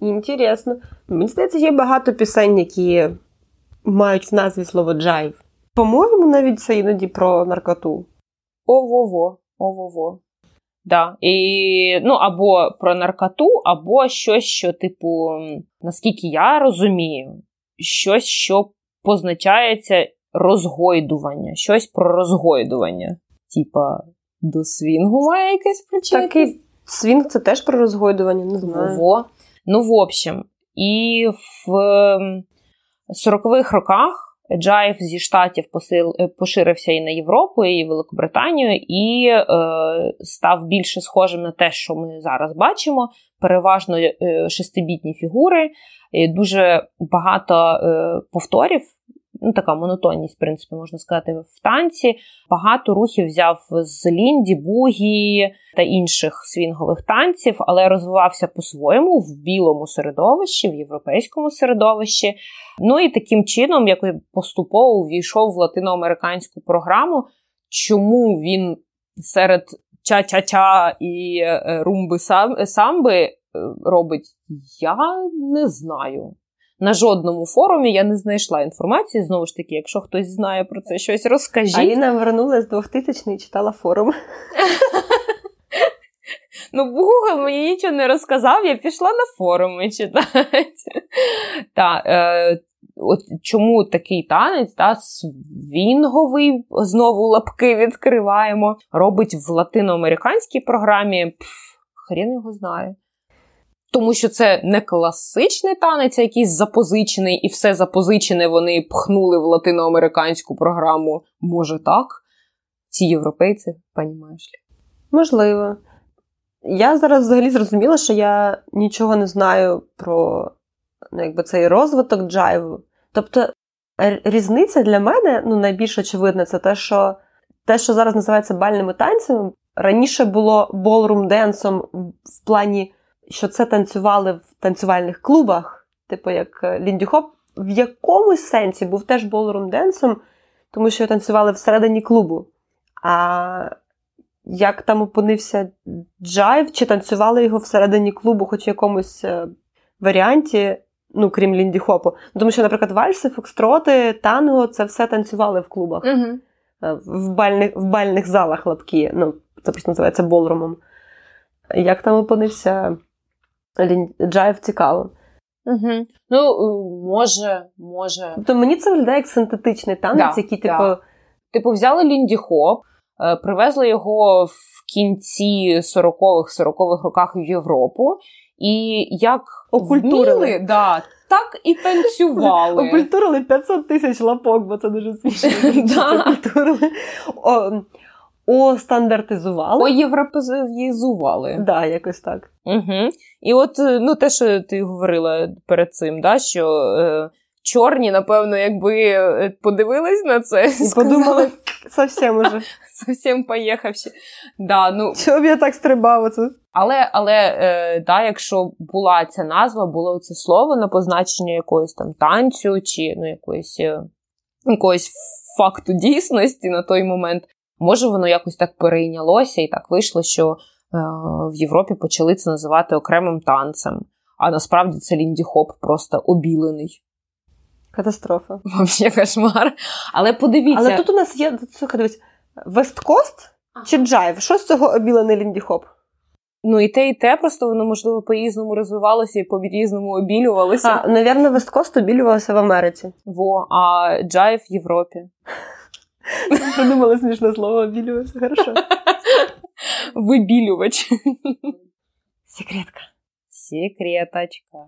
Інтересно. Мені здається, є багато пісень, які мають в назві слово джайв. По-моєму, навіть це іноді про наркоту. Ого-го, ого-го. Да. І, ну, або про наркоту, або щось, що, типу, наскільки я розумію, щось, що позначається розгойдування, щось про розгойдування. Типа, до свінгу має якесь причина. Такий свінг це теж про розгойдування, не знаю. Во. Ну, в общем, і в ем, 40-х роках Джайв зі штатів посил, е, поширився і на Європу, і Великобританію, і е, став більше схожим на те, що ми зараз бачимо. Переважно е, шестибітні фігури, дуже багато е, повторів ну, така монотонність, в принципі, можна сказати, в танці. Багато рухів взяв з Лінді, Бугі та інших свінгових танців, але розвивався по-своєму в білому середовищі, в європейському середовищі. Ну і таким чином, як поступово увійшов в латиноамериканську програму, чому він серед ча-ча-ча і е, румби самби е, робить, я не знаю. На жодному форумі я не знайшла інформації. Знову ж таки, якщо хтось знає про це щось, розкажіть. Аліна вернулася з 2000 і читала форум. Ну, Google мені нічого не розказав, я пішла на форуми читати. Та, е, от Чому такий танець, та, свінговий, знову лапки відкриваємо, робить в латиноамериканській програмі, Пф, хрін його знає. Тому що це не класичний танець, а якийсь запозичений, і все запозичене вони пхнули в латиноамериканську програму. Може так? Ці європейці, понімаєш ли? Можливо. Я зараз взагалі зрозуміла, що я нічого не знаю про ну, якби, цей розвиток джайву. Тобто різниця для мене ну, найбільш очевидна, це те, що те, що зараз називається бальними танцями, раніше було болрум-денсом в плані що це танцювали в танцювальних клубах, типу як е, Лінді Хоп, в якомусь сенсі був теж болрум денсом, тому що танцювали всередині клубу. А як там опинився джайв, чи танцювали його всередині клубу, хоч в якомусь е, варіанті, ну, крім Лінді Хопу. Тому що, наприклад, вальси, фокстроти, танго це все танцювали в клубах, угу. в бальних в бальних залах лапки. Ну, це просто називається ballroom ом. Як там опинився джайв цікаво. Угу. Ну, може, може. Тобто мені це виглядає як синтетичний танець, да, який, типу. Да. Типу, взяли Лінді Хоп, е, привезли його в кінці 40-х 40-х роках в Європу. І як вміли, да, так і танцювали. Окультурили 500 тисяч лапок, бо це дуже смішно. Окультурили остандартизували. Оєвропеїзували. Так, да, якось так. Угу. І от е, ну, те, що ти говорила перед цим, да, що е, чорні, напевно, якби е, подивились на це і подумали совсем уже. Совсем поїхавши. Да, ну... Чого б я так стрибав оце? Але але е, да, якщо була ця назва, було це слово на позначення якогось там танцю чи ну, якоїсь, е, якогось факту дійсності на той момент, Може, воно якось так перейнялося і так вийшло, що е, в Європі почали це називати окремим танцем, а насправді це Лінді Хоп просто обілений. Катастрофа. Взагалі кошмар. Але подивіться. Але тут у нас є слухай, дивись, West Coast чи Джайв? Що з цього обілений Лінді Хоп? Ну, і те, і те, просто воно, можливо, по-різному розвивалося і по-різному обілювалося. А, Навірно, West Coast обілювався в Америці. Во, а Джайв в Європі. Придумала смішне слово обілювач. Хорошо. Вибілювач. Секретка. Секреточка.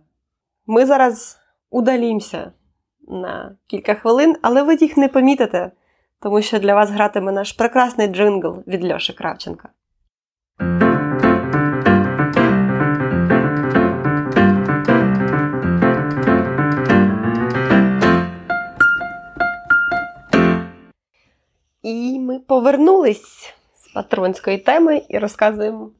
Ми зараз удалімося на кілька хвилин, але ви їх не помітите, тому що для вас гратиме наш прекрасний джингл від Льоші Кравченка. І ми повернулись з патронської теми і розказуємо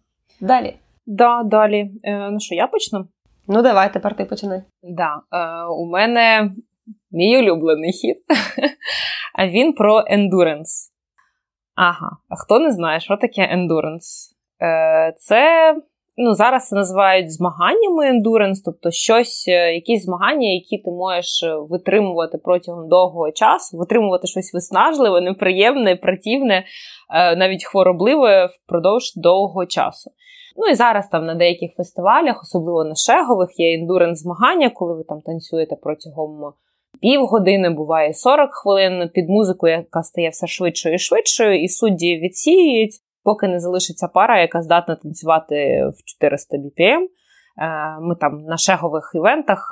далі. Да, далі. Е, Ну що, я почну? Ну, давай, тепер ти починай. Да, е, У мене мій улюблений хід. А він про ендуренс. Ага, а хто не знає, що таке ендуренс? Е, Це ну, зараз це називають змаганнями ендуренс, тобто щось, е, якісь змагання, які ти можеш е, витримувати протягом довгого часу, витримувати щось виснажливе, неприємне, противне, е, навіть хворобливе впродовж довгого часу. Ну і зараз там на деяких фестивалях, особливо на шегових, є ендуренс змагання, коли ви там танцюєте протягом півгодини, буває 40 хвилин під музику, яка стає все швидшою і швидшою, і судді відсіюють поки не залишиться пара, яка здатна танцювати в 400 BPM. Ми там на шегових івентах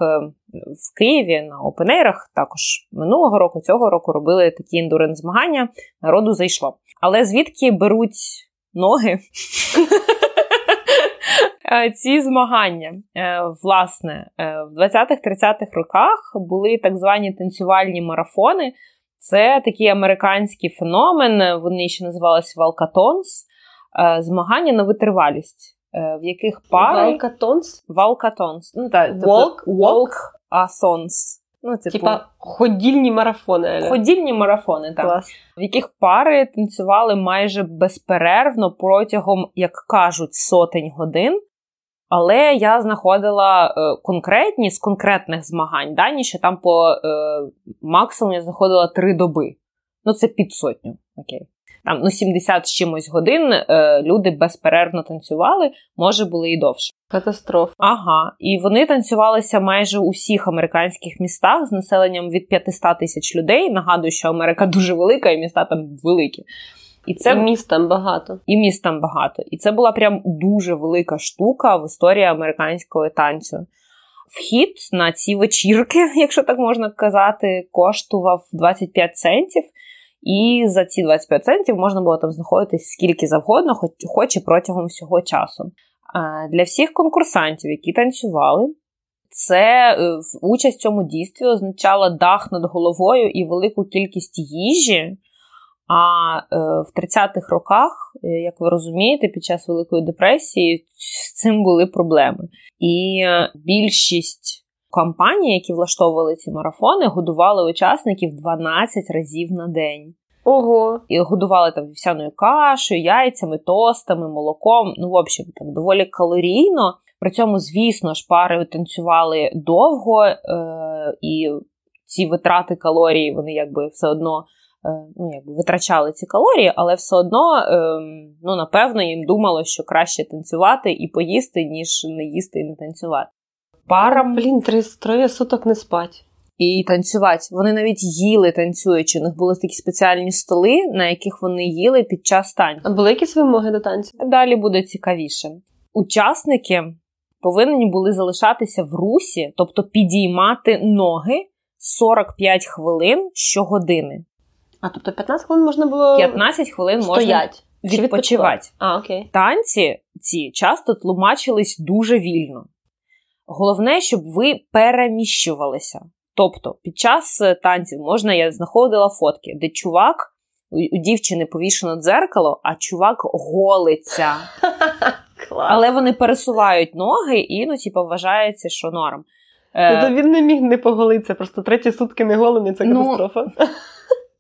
в Києві на опенейрах також минулого року, цього року робили такі індурен змагання. Народу зайшло. Але звідки беруть ноги? Ці змагання, власне, в 20-30-х роках були так звані танцювальні марафони. Це такий американський феномен, вони ще називалися Валкатонс, змагання на витривалість, в яких пари... Валкатонс? Валкатонс. Ну, так, Walk? Walk Athons. Ну, типу, Типа ходільні марафони. Ходільні марафони, так. Клас. В яких пари танцювали майже безперервно протягом, як кажуть, сотень годин. Але я знаходила е, конкретні з конкретних змагань дані, що там по е, максимуму я знаходила три доби. Ну, це під сотню. Окей. Там ну, 70 з чимось годин е, люди безперервно танцювали, може були і довше. Катастрофа. Ага, і вони танцювалися майже у всіх американських містах з населенням від 500 тисяч людей. Нагадую, що Америка дуже велика, і міста там великі. І це і міст там багато. І міст там багато. І це була прям дуже велика штука в історії американського танцю. Вхід на ці вечірки, якщо так можна казати, коштував 25 центів. І за ці 25 центів можна було там знаходитись скільки завгодно, хоч, хоч і протягом всього часу. Для всіх конкурсантів, які танцювали, це е, участь в цьому дійстві означала дах над головою і велику кількість їжі. А е, в 30-х роках, е, як ви розумієте, під час Великої депресії з цим були проблеми. І більшість компаній, які влаштовували ці марафони, годували учасників 12 разів на день. Ого. І годували там вівсяною кашею, яйцями, тостами, молоком. Ну, в общем, так доволі калорійно. При цьому, звісно ж, пари танцювали довго, е- і ці витрати калорій, вони якби все одно е- ну, якби витрачали ці калорії, але все одно, е- ну, напевно, їм думало, що краще танцювати і поїсти, ніж не їсти і не танцювати. Парам. Блін, три троє суток не спать і танцювати. Вони навіть їли танцюючи. У них були такі спеціальні столи, на яких вони їли під час танцю. А були якісь вимоги до танцю? Далі буде цікавіше. Учасники повинні були залишатися в русі, тобто підіймати ноги 45 хвилин щогодини. А тобто 15 хвилин можна було 15 хвилин стоять. можна відпочивати. А, окей. Танці ці часто тлумачились дуже вільно. Головне, щоб ви переміщувалися. Тобто, під час е, танців можна, я знаходила фотки, де чувак, у, дівчини повішено дзеркало, а чувак голиться. Але вони пересувають ноги і ну, типу, вважається, що норм. Тобто він не міг не поголитися, просто треті сутки не голений, це ну, катастрофа.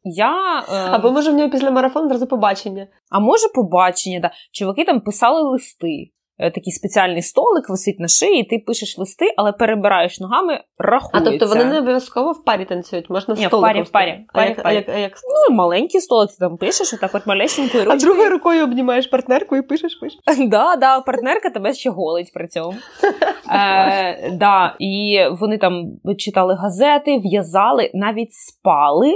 Я, е... Або може в нього після марафону одразу побачення. А може побачення, да. Чуваки там писали листи. Е, такий спеціальний столик висить на шиї, ти пишеш листи, але перебираєш ногами, рахується. А тобто вони не обов'язково в парі танцюють, можна Ні, в парі, в парі. А, як, а, як, а як Ну, маленький столик, ти там пишеш, отак от малесенькою ручкою. А другою рукою обнімаєш партнерку і пишеш, пишеш. Да, да, партнерка тебе ще голить при цьому. е, да, І вони там читали газети, в'язали, навіть спали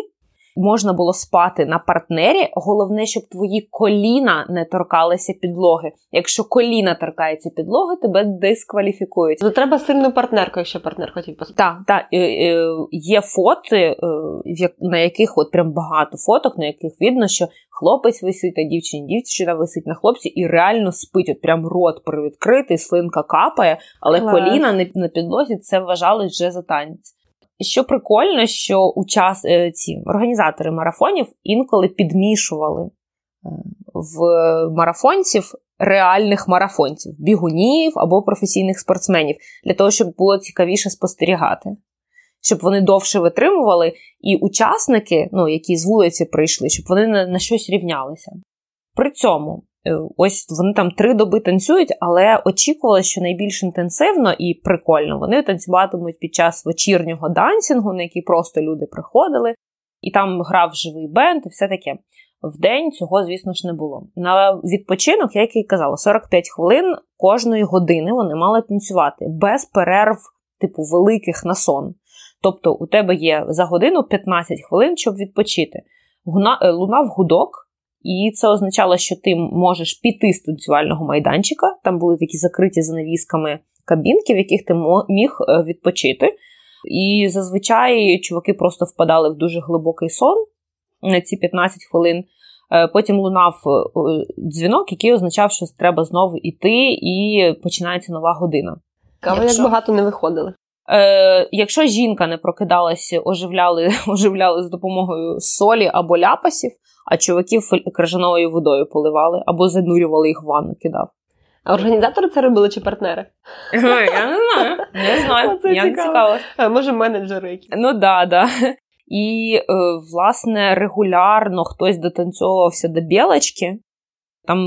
можна було спати на партнері. Головне, щоб твої коліна не торкалися підлоги. Якщо коліна торкається підлоги, тебе дискваліфікують. То треба сильну партнерку, якщо партнер хотів поспати. Так, так. Є фото, е, на яких от прям багато фоток, на яких видно, що хлопець висить на дівчині, дівчина висить на хлопці і реально спить. От прям рот привідкритий, слинка капає, але Клас. коліна на підлозі це вважали вже за танець. Що прикольно, що у е, ці організатори марафонів інколи підмішували е, в марафонців реальних марафонців, бігунів або професійних спортсменів, для того, щоб було цікавіше спостерігати, щоб вони довше витримували, і учасники, ну, які з вулиці прийшли, щоб вони на, щось рівнялися. При цьому ось вони там три доби танцюють, але очікували, що найбільш інтенсивно і прикольно вони танцюватимуть під час вечірнього дансінгу, на який просто люди приходили, і там грав живий бенд, і все таке. В день цього, звісно ж, не було. На відпочинок, як і казала, 45 хвилин кожної години вони мали танцювати без перерв, типу, великих на сон. Тобто, у тебе є за годину 15 хвилин, щоб відпочити. Е, лунав гудок. І це означало, що ти можеш піти з танцювального майданчика. Там були такі закриті занавісками кабінки, в яких ти міг е, відпочити. І зазвичай чуваки просто впадали в дуже глибокий сон на ці 15 хвилин. Е, потім лунав дзвінок, який означав, що треба знову йти, і починається нова година. Кава якщо... як багато не виходили. Е, Якщо жінка не прокидалася, оживляли оживляли з допомогою солі або ляпасів, а чуваків крижановою водою поливали або занурювали їх в ванну кидав. А організатори це робили чи партнери? Я не знаю. Не знаю. Це Я не цікаво. А, Може, менеджери якісь. Ну да, да. І, е, власне, регулярно хтось дотанцьовувався до білочки. Там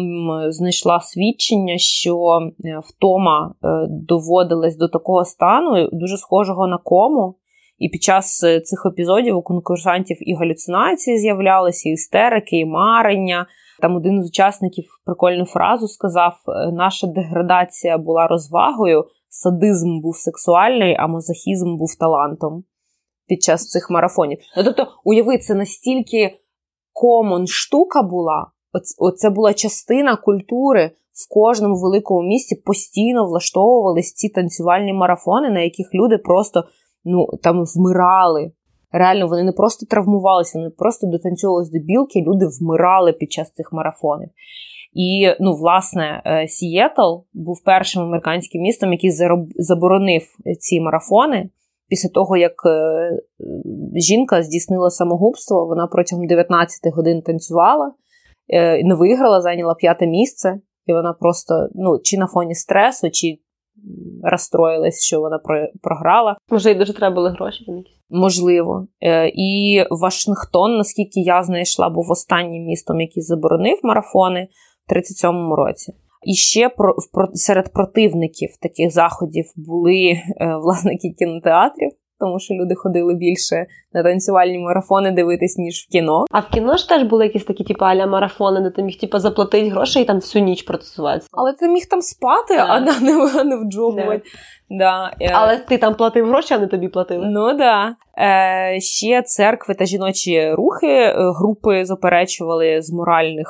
знайшла свідчення, що е, втома е, доводилась до такого стану, дуже схожого на кому. І під час цих епізодів у конкурсантів і галюцинації з'являлися, і істерики, і марення. Там один з учасників прикольну фразу сказав: наша деградація була розвагою, садизм був сексуальний, а мазохізм був талантом під час цих марафонів. Ну, Тобто, уяви, це настільки комон штука була, оце була частина культури. В кожному великому місті постійно влаштовувались ці танцювальні марафони, на яких люди просто ну, там вмирали. Реально, вони не просто травмувалися, вони просто дотанцьовувалися до білки, люди вмирали під час цих марафонів. І, ну, власне, е, Сієтл був першим американським містом, який заборонив ці марафони. Після того, як е, жінка здійснила самогубство, вона протягом 19 годин танцювала, е, не виграла, зайняла п'яте місце, і вона просто ну, чи на фоні стресу, чи розстроїлась, що вона програла. Може, їй дуже треба були гроші. Можливо. Е, і Вашингтон, наскільки я знайшла, був останнім містом, який заборонив марафони в 37-му році. І ще про, про серед противників таких заходів були е, власники кінотеатрів, тому що люди ходили більше на танцювальні марафони дивитись, ніж в кіно. А в кіно ж теж були якісь такі, типу, аля марафони, де ти міг типу, заплатити гроші і там всю ніч протестуватися. Але ти міг там спати, yeah. а не, а не вджовувати. Yeah. Да. Е. Але ти там платив гроші, а не тобі платили. Ну да. Е, Ще церкви та жіночі рухи е, групи заперечували з моральних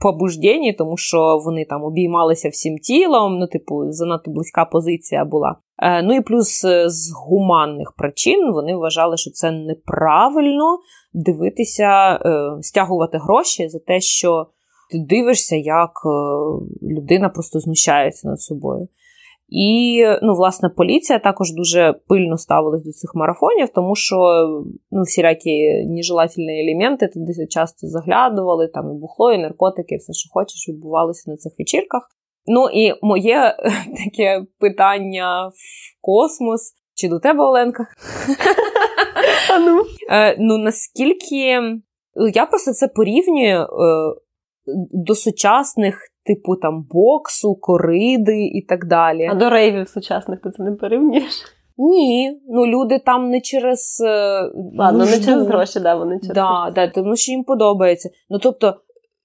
побуждені, тому що вони там обіймалися всім тілом, ну, типу, занадто близька позиція була. Е, ну і плюс е, з гуманних причин вони вважали, що це неправильно дивитися, е, стягувати гроші за те, що ти дивишся, як людина просто знущається над собою. І, ну, власне, поліція також дуже пильно ставилась до цих марафонів, тому що ну, всілякі нежелательні елементи туди часто заглядували, там і бухло, і наркотики, і все, що хочеш, відбувалося на цих вечірках. Ну і моє таке питання в космос. Чи до тебе, Оленка? Ну е, ну наскільки ну, я просто це порівнюю е, до сучасних типу там боксу, кориди і так далі. А до рейвів сучасних ти це не порівнюєш? Ні, ну люди там не через е, Ладно, нужду. не через гроші, да, вони через да, да, тому що їм подобається. Ну тобто,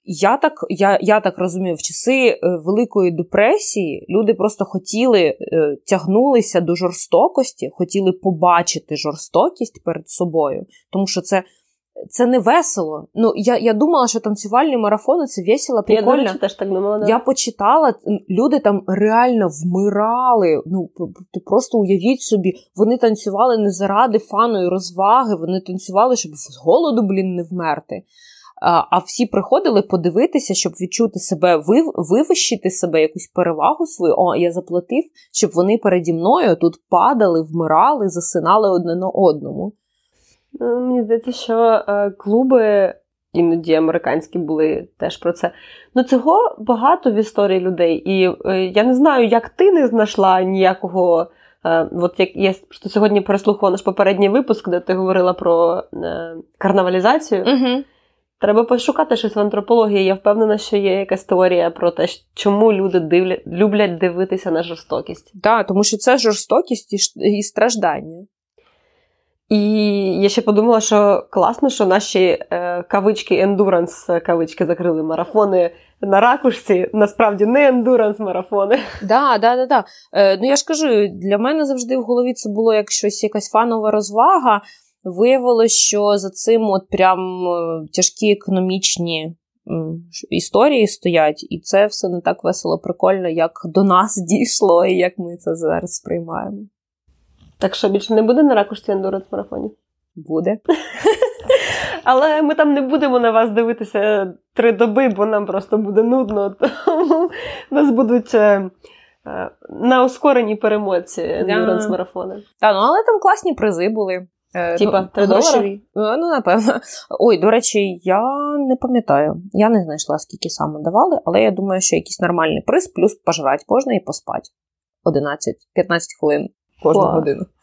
я так я, я так розумію, в часи е, Великої депресії люди просто хотіли е, тягнулися до жорстокості, хотіли побачити жорстокість перед собою, тому що це це не весело. Ну, Я я думала, що танцювальні марафони це весело, прикольно. Я, до теж так думала. Да. Я почитала, люди там реально вмирали. Ну, Просто уявіть собі, вони танцювали не заради фану і розваги, вони танцювали, щоб з голоду, блін, не вмерти. А всі приходили подивитися, щоб відчути себе, вив, вивищити себе, якусь перевагу свою. О, я заплатив, щоб вони переді мною тут падали, вмирали, засинали одне на одному. Ну, мені здається, що е, клуби іноді американські були теж про це. Ну, цього багато в історії людей. І е, я не знаю, як ти не знайшла ніякого. Е, от як я сьогодні переслухала наш попередній випуск, де ти говорила про карнавалізацію. Угу. Треба пошукати щось в антропології. Я впевнена, що є якась теорія про те, чому люди дивля... люблять дивитися на жорстокість. Так, да, тому що це жорстокість і страждання. І я ще подумала, що класно, що наші е, кавички ендуранс кавички закрили марафони на ракушці. Насправді не ендуранс марафони. Да, да, да, да. Е, ну я ж кажу, для мене завжди в голові це було як щось, якась фанова розвага. Виявилося, що за цим от прям е, тяжкі економічні історії стоять, і це все не так весело, прикольно, як до нас дійшло, і як ми це зараз сприймаємо. Так що більше не буде на ракушці ендуранс марафоні? Буде. Але ми там не будемо на вас дивитися три доби, бо нам просто буде нудно. Тому нас будуть е, е, на ускореній перемоці ендуранс марафони. Так, ну але там класні призи були. Е, Типа ну, 3 долари? Ну, напевно. Ой, до речі, я не пам'ятаю. Я не знайшла, скільки саме давали, але я думаю, що якийсь нормальний приз, плюс пожрати можна і поспати. 11-15 хвилин кожну годину.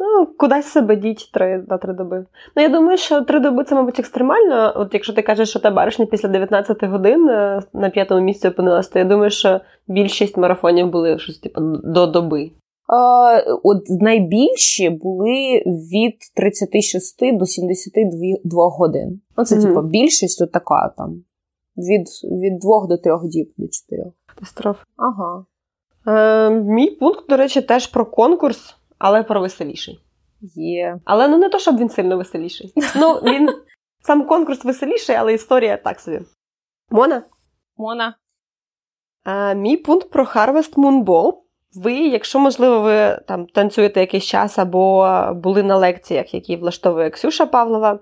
Ну, кудись себе діть три на три доби. Ну, я думаю, що три доби це, мабуть, екстремально. От якщо ти кажеш, що та баришня після 19 годин е, на п'ятому місці опинилась, то я думаю, що більшість марафонів були щось типу до доби. От найбільші були від 36 до 72 годин. Оце, mm-hmm. типу, більшість от така там. Від від 2 до 3 діб до 4. Катастрофа. Ага. Е, Мій пункт, до речі, теж про конкурс але про веселіший. Є. Але ну не то, щоб він сильно веселіший. Ну, він сам конкурс веселіший, але історія так собі. Мона? Мона. А, Мій пункт про Harvest Moon Ball. Ви, якщо, можливо, ви там танцюєте якийсь час або були на лекціях, які влаштовує Ксюша Павлова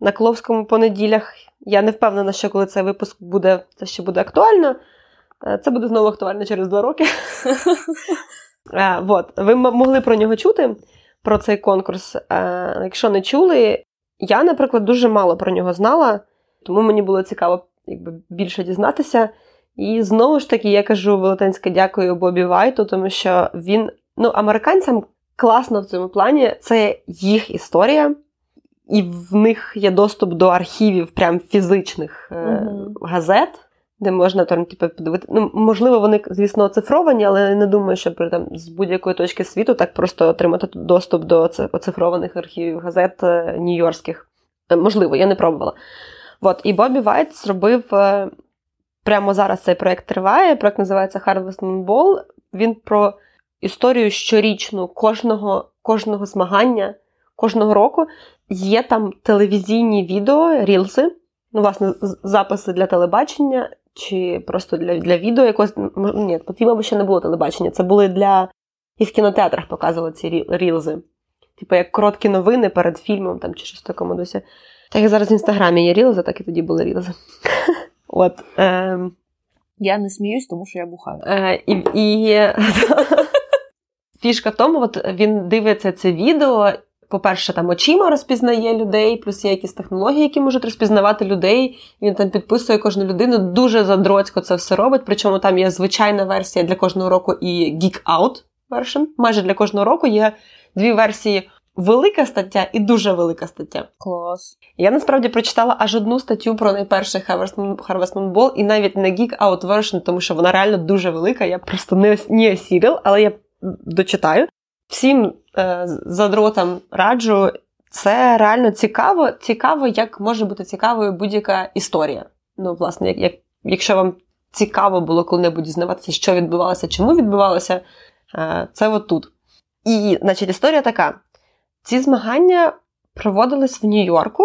на Кловському по неділях. Я не впевнена, що коли цей випуск буде, це ще буде актуально. Е, це буде знову актуально через два роки. А, вот. Ви могли про нього чути, про цей конкурс. Якщо не чули, я, наприклад, дуже мало про нього знала, тому мені було цікаво якби, більше дізнатися. І знову ж таки, я кажу велетенське дякую Бобі Вайту, тому що він, ну, американцям класно в цьому плані, це їх історія, і в них є доступ до архівів прям фізичних uh-huh. газет де можна там типу, подивити. Ну, можливо, вони, звісно, оцифровані, але я не думаю, що при там з будь-якої точки світу так просто отримати доступ до оцифрованих архівів газет е, нью-йоркських. Е, можливо, я не пробувала. От, І Бобі Вайт зробив прямо зараз цей проєкт триває. Проєкт називається Harvest Moon. Він про історію щорічну кожного, кожного змагання, кожного року. Є там телевізійні відео, рілси. Ну, власне, записи для телебачення, чи просто для для відео якось. Ні, мабуть, ще не було телебачення. Це були для. І в кінотеатрах показували ці рілзи. Типу, як короткі новини перед фільмом там, чи щось такому досі. Так як зараз в інстаграмі є рілзи, так і тоді були рілзи. От. Е, Я не сміюсь, тому що я бухаю. Е, І і фішка в тому, от він дивиться це відео, по-перше, там очима розпізнає людей, плюс є якісь технології, які можуть розпізнавати людей. Він там підписує кожну людину. Дуже задроцько це все робить. Причому там є звичайна версія для кожного року і Geek Out version. Майже для кожного року є дві версії. Велика стаття і дуже велика стаття. Клас. Я насправді прочитала аж одну статтю про найперший Harvest Moon Ball, і навіть не Geek Out version, тому що вона реально дуже велика. Я просто не, не осілив, але я дочитаю. Всім е, задротам раджу. Це реально цікаво, цікаво, як може бути цікавою будь-яка історія. Ну, власне, як, як, якщо вам цікаво було коли-небудь дізнаватися, що відбувалося, чому відбувалося, е, це от тут. І, значить, історія така: ці змагання проводились в Нью-Йорку,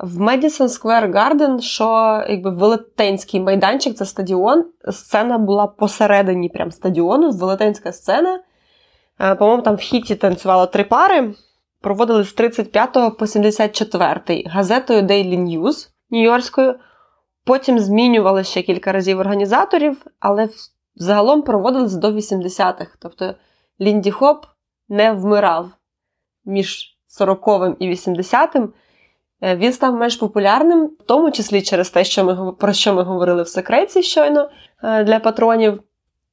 в Madison Square Garden, що якби велетенський майданчик, це стадіон. Сцена була посередині прям стадіону, велетенська сцена. Е, по-моєму, там в хіті танцювало три пари. Проводили з 35 по 74 газетою Daily News Нью-Йоркською. Потім змінювали ще кілька разів організаторів, але загалом проводились до 80-х. Тобто Лінді Хоп не вмирав між 40-м і 80-м. Е, він став менш популярним, в тому числі через те, що ми про що ми говорили в секреті щойно е, для патронів.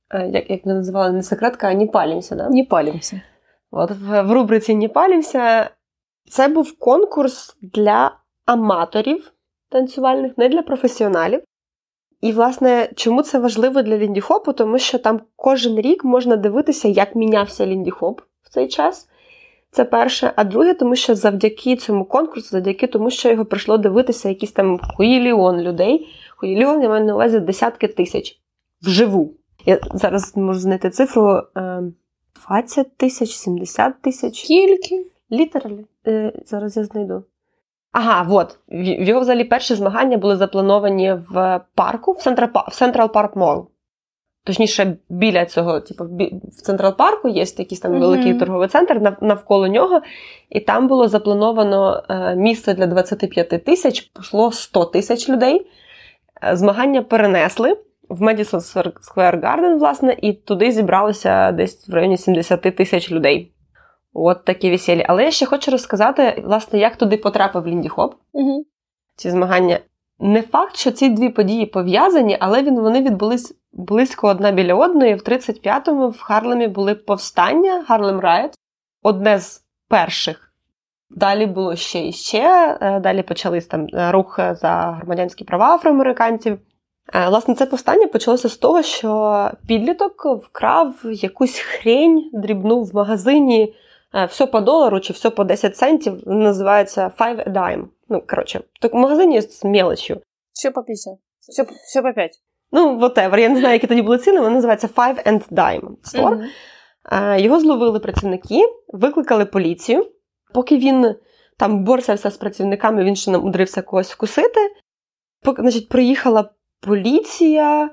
Е, як як ми називали не секретка, а не палімся. Да? Не палімся. От в, в рубриці Не палімся. Це був конкурс для аматорів танцювальних, не для професіоналів. І, власне, чому це важливо для Лінді-Хопу? Тому що там кожен рік можна дивитися, як мінявся Лінді-Хоп в цей час. Це перше. А друге, тому що завдяки цьому конкурсу, завдяки тому, що його прийшло дивитися якісь там хуїліон людей. Хуїліон, я маю на увазі десятки тисяч вживу. Я зараз можу знайти цифру 20 е, тисяч, 70 тисяч. Скільки? Літералі. Зараз я знайду. Ага, от. В його взагалі перші змагання були заплановані в парку, в Central Park Mall. Точніше, біля цього, типу, в Централ парку є якийсь там великий mm-hmm. торговий центр навколо нього, і там було заплановано е, місце для 25 тисяч, пішло 100 тисяч людей. Е, змагання перенесли в Madison Square Garden, власне, і туди зібралося десь в районі 70 тисяч людей. От такі весілі. Але я ще хочу розказати, власне, як туди потрапив Лінді Хоп. Mm-hmm. Ці змагання. Не факт, що ці дві події пов'язані, але він вони відбулись близько одна біля одної. В 35-му в Харлемі були повстання Harlem Riot, одне з перших. Далі було ще і ще. Е, далі почались там е, рух за громадянські права афроамериканців. Е, власне, це повстання почалося з того, що підліток вкрав якусь хрень, дрібну в магазині. Все по долару чи все по 10 центів називається five a dime. Ну, коротше, так в магазині з мелочю. Все по 50. Все, все по 5. Ну, whatever, я не знаю, які тоді були ціни, вони називаються Five and Dime Store. Mm-hmm. Його зловили працівники, викликали поліцію. Поки він там борсався з працівниками, він ще намудрився когось вкусити. Поки, значить, приїхала поліція, е,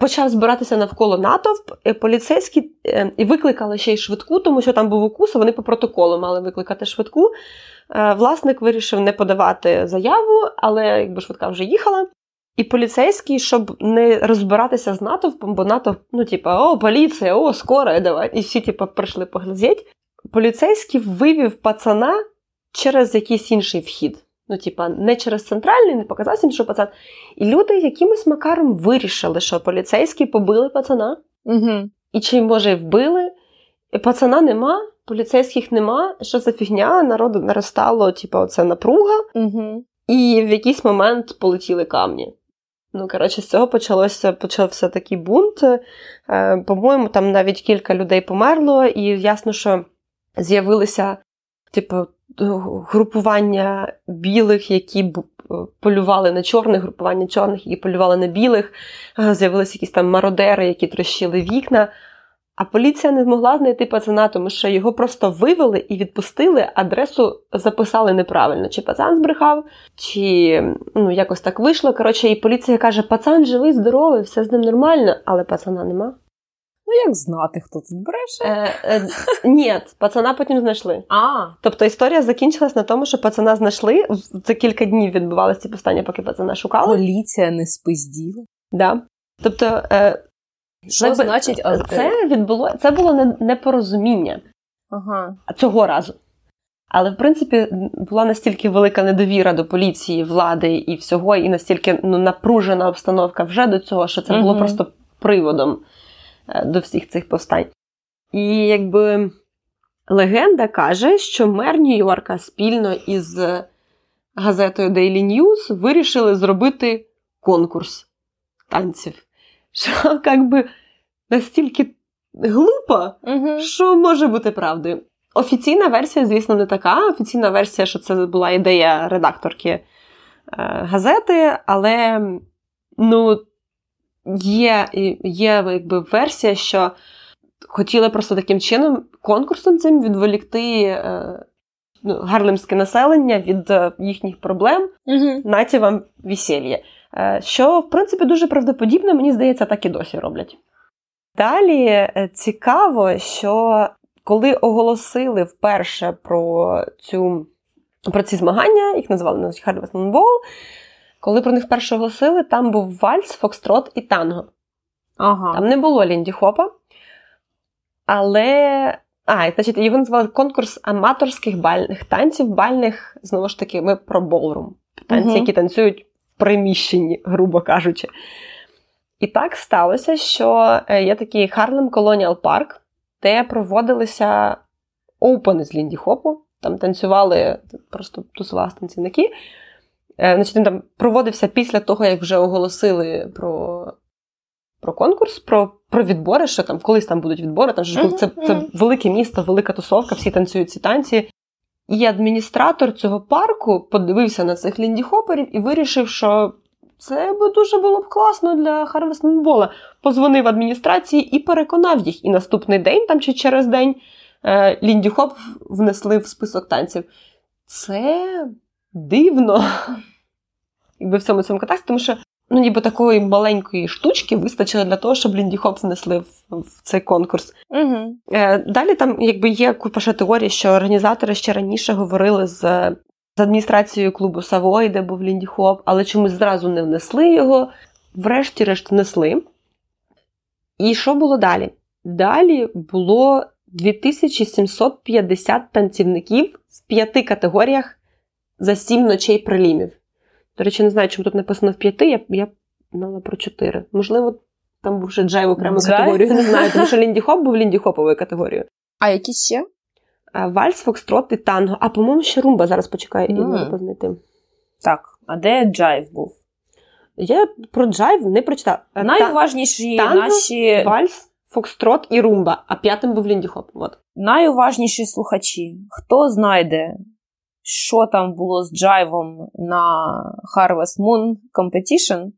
почав збиратися навколо натовп. Е, поліцейські е, і викликали ще й швидку, тому що там був укус, вони по протоколу мали викликати швидку. Власник вирішив не подавати заяву, але якби швидка вже їхала. І поліцейський, щоб не розбиратися з натовпом, бо натовп, ну, типа, о, поліція, о, скоро, давай. І всі, типа, прийшли поглядіть. Поліцейський вивів пацана через якийсь інший вхід. Ну, типа, не через центральний, не показався, що пацан. І люди якимось макаром вирішили, що поліцейські побили пацана. Угу. І чи, може, і вбили. І Пацана нема, поліцейських нема. Що за фігня? Народу наростало, типа, оце напруга. Угу. І в якийсь момент полетіли камні. Ну, коротше, з цього почалося, почався такий бунт. Е, По-моєму, там навіть кілька людей померло, і ясно, що з'явилися, типу, групування білих, які полювали на чорних, групування чорних, які полювали на білих. Е, з'явилися якісь там мародери, які трощили вікна. А поліція не змогла знайти пацана, тому що його просто вивели і відпустили, адресу записали неправильно. Чи пацан збрехав, чи ну, якось так вийшло. Коротше, і поліція каже: пацан живий, здоровий, все з ним нормально, але пацана нема. Ну, як знати, хто тут бреше? Е, е, Ні, пацана потім знайшли. А. Тобто історія закінчилась на тому, що пацана знайшли. За кілька днів відбувалися ці повстання, поки пацана шукали. Поліція не спизділа. Да. Тобто, е, що Якби, значить, а... це відбуло це було непорозуміння ага. цього разу. Але, в принципі, була настільки велика недовіра до поліції, влади і всього, і настільки ну, напружена обстановка вже до цього, що це було угу. просто приводом до всіх цих повстань. І якби легенда каже, що мер Нью-Йорка спільно із газетою Daily News вирішили зробити конкурс танців що якби настільки глупо, угу. що може бути правдою. Офіційна версія, звісно, не така. Офіційна версія, що це була ідея редакторки е, газети, але ну, є є якби версія, що хотіли просто таким чином конкурсом цим відволікти е, ну, гарлемське населення від е, їхніх проблем, угу. наті вам весілля. Е, що, в принципі, дуже правдоподібно, мені здається, так і досі роблять. Далі цікаво, що коли оголосили вперше про цю, про ці змагання, їх називали Moon Ball, коли про них вперше оголосили, там був вальс, Фокстрот і танго. Ага. Там не було Лінді Хопа. Але. А, значить, його називали конкурс аматорських бальних танців, бальних, знову ж таки, ми про ballroom. Танці, угу. які танцюють в приміщенні, грубо кажучи. І так сталося, що е, є такий Харлем Колоніал Парк, де проводилися опени з Лінді Хопу. Там танцювали просто тусували танцівники. Е, значить, Він там проводився після того, як вже оголосили про про конкурс, про про відбори, що там колись там будуть відбори. Там ж це, це велике місто, велика тусовка, всі танцюють ці танці. І адміністратор цього парку подивився на цих ліндіхоперів і вирішив, що це би дуже було б класно для Харвестмінбола. Позвонив адміністрації і переконав їх. І наступний день, там чи через день, е, ліндіхоп внесли в список танців. Це дивно якби в цьому цьому контексті, тому що ну, ніби такої маленької штучки вистачило для того, щоб Лінді Хоп внесли в, в цей конкурс. Угу. Далі там якби є купа ще теорій, що організатори ще раніше говорили з, з адміністрацією клубу Савой, де був Лінді Хоп, але чомусь зразу не внесли його. Врешті-решт внесли. І що було далі? Далі було 2750 танцівників в п'яти категоріях за сім ночей прилімів. До речі, не знаю, чому тут написано в п'яти, я, я знала про чотири. Можливо, там був ще джайв окрему Джайв? категорію. Не знаю, тому що Лінді Хоп був Лінді Хоповою категорією. А які ще? Вальс, Фокстрот і танго. А, по-моєму, ще румба зараз почекаю і Мгм. можу познайти. Так, а де Джайв був? Я про джайв не прочитала. Та- Найуважніші танго, наші Вальс, Фокстрот і румба, а п'ятим був Лінді Хоп. От. найуважніші слухачі. Хто знайде, що там було з джайвом на Harvest Moon Competition,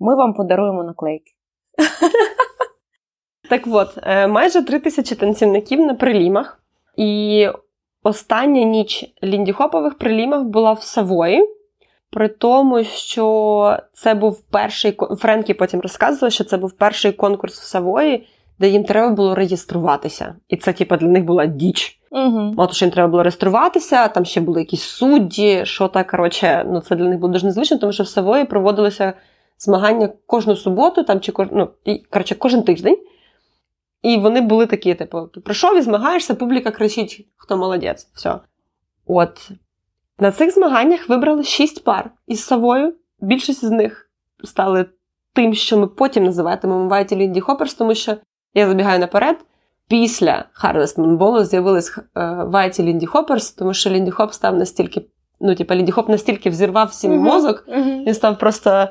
ми вам подаруємо наклейки. Так от, е, майже три тисячі танцівників на prelim ах. І остання ніч Лінді Хопових прилімах була в Савої. При тому, що це був перший Френкі потім розказувала, що це був перший конкурс в Савої, де їм треба було реєструватися. І це, типу, для них була діч. Угу. От що їм треба було реєструватися, там ще були якісь судді, що так, коротше, ну це для них було дуже незвично, тому що в Савої проводилися змагання кожну суботу, там чи кож... ну, і, коротше, кожен тиждень. І вони були такі, типу, ти прийшов і змагаєшся, публіка кричить, хто молодець. Все. От. На цих змаганнях вибрали шість пар із Савою. Більшість з них стали тим, що ми потім називатимемо White Lindy Hoppers, тому що я забігаю наперед. Після Harvest Moon Ball з'явились е, White Lindy Hoppers, тому що Lindy Hop став настільки, ну, типу, Lindy Hop настільки взірвав всім Мгм. мозок, Угу. він став просто е,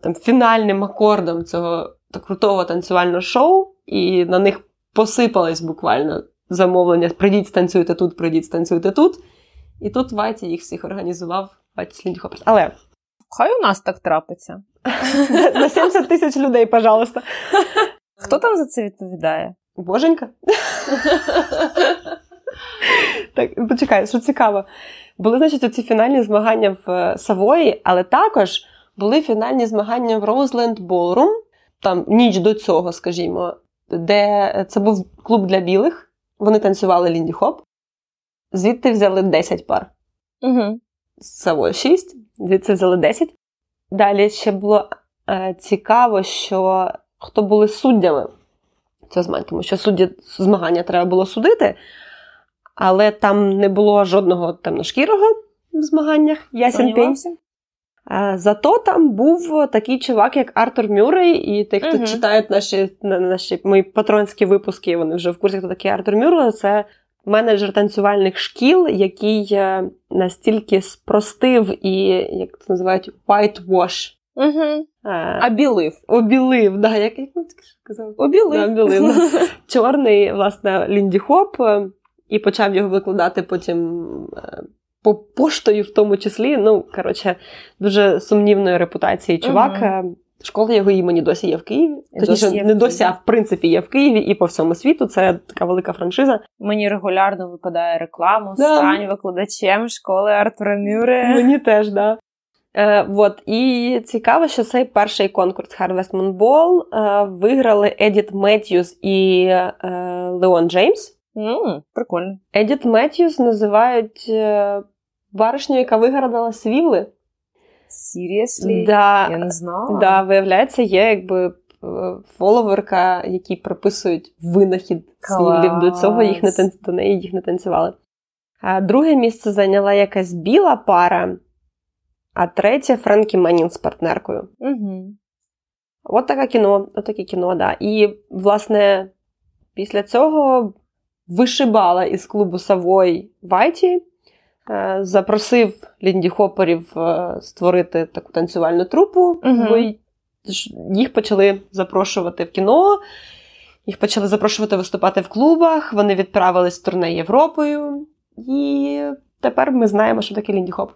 там, фінальним акордом цього та- крутого танцювального шоу, і на них посипались буквально замовлення: прийдіть, станцюйте тут, прийдіть, станцюйте тут. І тут Вайті їх всіх організував Вайті Слінді Хопперс. Але Хай у нас так трапиться. на 70 тисяч людей, пожалуйста. Хто там за це відповідає? Боженька. так, почекай, що цікаво. Були, значить, ці фінальні змагання в е, Савої, але також були фінальні змагання в Роузленд Ballroom, там ніч до цього, скажімо, де це був клуб для білих. Вони танцювали Лінді Хоп. Звідти взяли 10 пар. Угу. З Савої 6, звідси взяли 10. Далі ще було е, цікаво, що хто були суддями цього змагання, тому що судді змагання треба було судити, але там не було жодного темношкірого в змаганнях. Ясен пень. Зато там був такий чувак, як Артур Мюррей, і тих, хто Мгм. читають наші, наші мої патронські випуски, вони вже в курсі, хто такий Артур Мюррей. Це менеджер танцювальних шкіл, який е, настільки спростив і, як це називають, whitewash. Угу. Е, А білив. Обілив, да, як, він сказав? Обілив. Да, білив. Чорний, власне, Лінді Хоп, е, і почав його викладати потім е, по поштою, в тому числі. Ну, коротше, дуже сумнівної репутації чувак. Е, Школа його імені досі є в Києві. Точніше, не досі, а в принципі є в Києві і по всьому світу. Це така велика франшиза. Мені регулярно випадає реклама. Да. Стань викладачем школи Артура Мюре. Мені теж, да. Е, вот. І цікаво, що цей перший конкурс Harvest Moon Ball е, виграли Едіт Меттьюз і е, Леон Джеймс. М, Прикольно. Едіт Меттьюз називають баришню, яка вигадала свівли. Seriously? Да, Я не знала. да, виявляється, є якби фоловерка, які приписують винахід свівлів. До цього їх не Клас. тан- до неї їх не танцювали. А друге місце зайняла якась біла пара, а третє Френкі Меннін з партнеркою. Угу. От таке кіно, от таке кіно, да. І, власне, після цього вишибала із клубу Савой Вайті, е, запросив Лінді Хопперів е, створити таку танцювальну трупу, Мгм. бо їх почали запрошувати в кіно, їх почали запрошувати виступати в клубах, вони відправились в турне Європою, і тепер ми знаємо, що таке Лінді Хоп.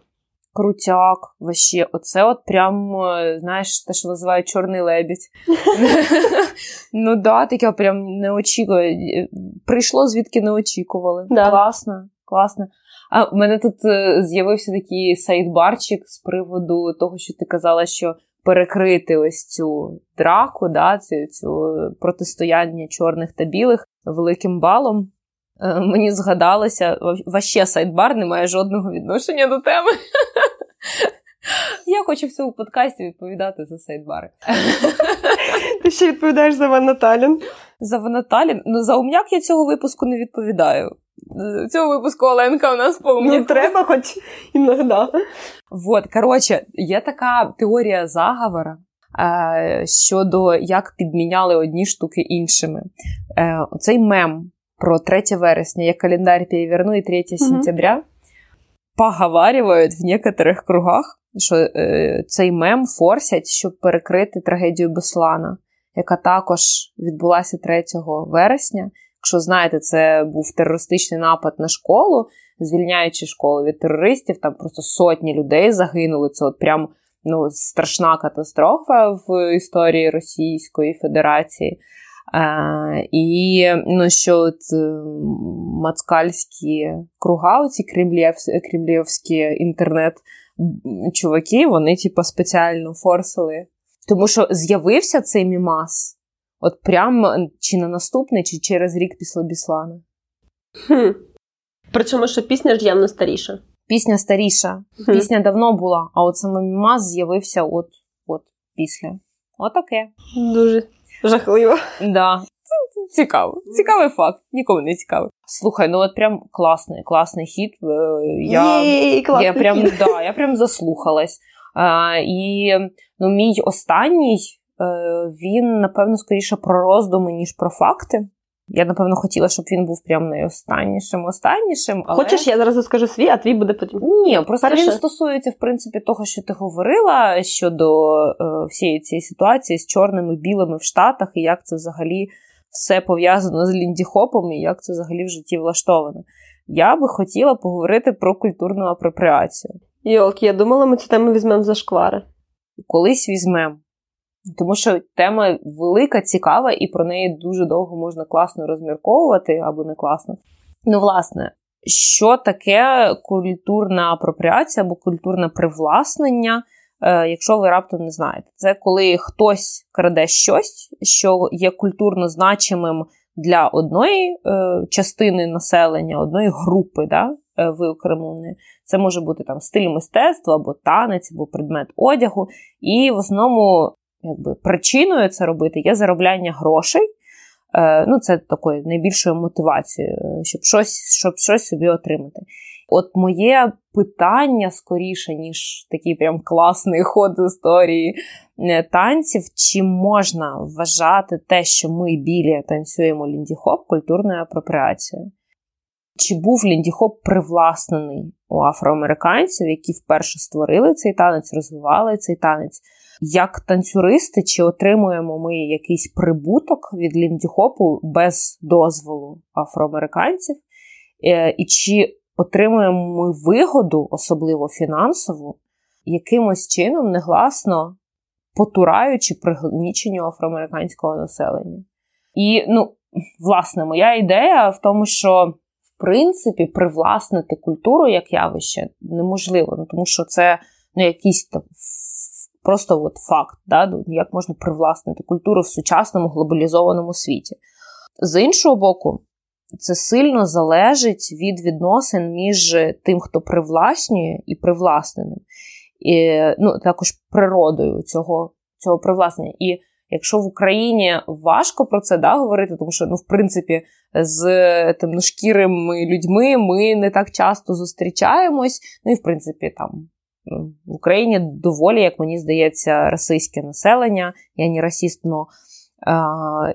Крутяк, вообще, оце от прям, е, знаєш, те, що називають чорний лебідь. ну да, таке прям неочікувано. Прийшло звідки не очікували. Да. Класно, класно. А в мене тут е, з'явився такий сайдбарчик з приводу того, що ти казала, що перекрити ось цю драку, да, цю, цю протистояння чорних та білих великим балом. Е, мені згадалося, ваще сайдбар не має жодного відношення до теми. Я хочу в цьому подкасті відповідати за сайдбари. Ти ще відповідаєш за Ван Наталін? За Ван Наталін? Ну, за ум'як я цього випуску не відповідаю. Цього випуску Оленка у нас по Ну, треба хоч іноді. Вот, коротше, є така теорія заговора е, щодо як підміняли одні штуки іншими. Е, Цей мем про 3 вересня, я календар переверну і 3 сентября, поговарюють в некоторих кругах, що е, цей мем форсять, щоб перекрити трагедію Беслана, яка також відбулася 3 вересня. Якщо знаєте, це був терористичний напад на школу, звільняючи школу від терористів, там просто сотні людей загинули. Це от прям ну, страшна катастрофа в історії Російської Федерації. Е, І ну, що от е, мацкальські круга, оці кремлівські інтернет-чуваки, вони типу, спеціально форсили. Тому що з'явився цей мімас. От прям чи на наступний, чи через рік після Біслана. Хм. Причому, що пісня ж явно старіша. Пісня старіша. Хм. Пісня давно була, а от саме мімас з'явився от от після. Отаке. Дуже жахливо. Да. Цікаво. Цікавий факт. Нікому не цікавий. Слухай, ну от прям класний, класний хіт. Е, я Єй, класний я прям хіт. да, я прям заслухалась. А, І ну, мій останній Е, він, напевно, скоріше про роздуми, ніж про факти. Я, напевно, хотіла, щоб він був прям найостаннішим, останнішим. Але... Хочеш, я зараз скажу свій, а твій буде потім. Ні, просто Перше. він стосується, в принципі, того, що ти говорила щодо е, всієї цієї ситуації з чорними білими в Штатах, і як це взагалі все пов'язано з Ліндіхопом, і як це взагалі в житті влаштовано. Я би хотіла поговорити про культурну апропріацію. Йолки, я думала, ми цю тему візьмемо за шквари. Колись візьмемо. Тому що тема велика, цікава, і про неї дуже довго можна класно розмірковувати або не класно. Ну, власне, що таке культурна апропріація або культурне привласнення, е, якщо ви раптом не знаєте, це коли хтось краде щось, що є культурно значимим для одної е, частини населення, одної групи, да, е, виокремленої. Це може бути там стиль мистецтва або танець, або предмет одягу. І в основному якби, причиною це робити є заробляння грошей. Е, ну, Це такою найбільшою мотивацією, щоб щось щоб щось собі отримати. От моє питання скоріше, ніж такий прям класний ход історії е, танців, чи можна вважати те, що ми білі танцюємо ліндіхоп культурною апропріацією? Чи був ліндіхоп привласнений у афроамериканців, які вперше створили цей танець, розвивали цей танець? Як танцюристи, чи отримуємо ми якийсь прибуток від ліндіхопу без дозволу афроамериканців, е, і чи отримуємо ми вигоду, особливо фінансову, якимось чином негласно потураючи пригніченню афроамериканського населення? І, ну, власне, моя ідея в тому, що в принципі привласнити культуру як явище неможливо, ну, тому що це ну, якийсь там просто от факт, да, ну, як можна привласнити культуру в сучасному глобалізованому світі. З іншого боку, це сильно залежить від відносин між тим, хто привласнює, і привласненим, і ну, також природою цього цього привласнення. І якщо в Україні важко про це да, говорити, тому що, ну, в принципі, з темношкірими людьми ми не так часто зустрічаємось, ну і в принципі там в Україні доволі, як мені здається, расистське населення. Я не расіст, но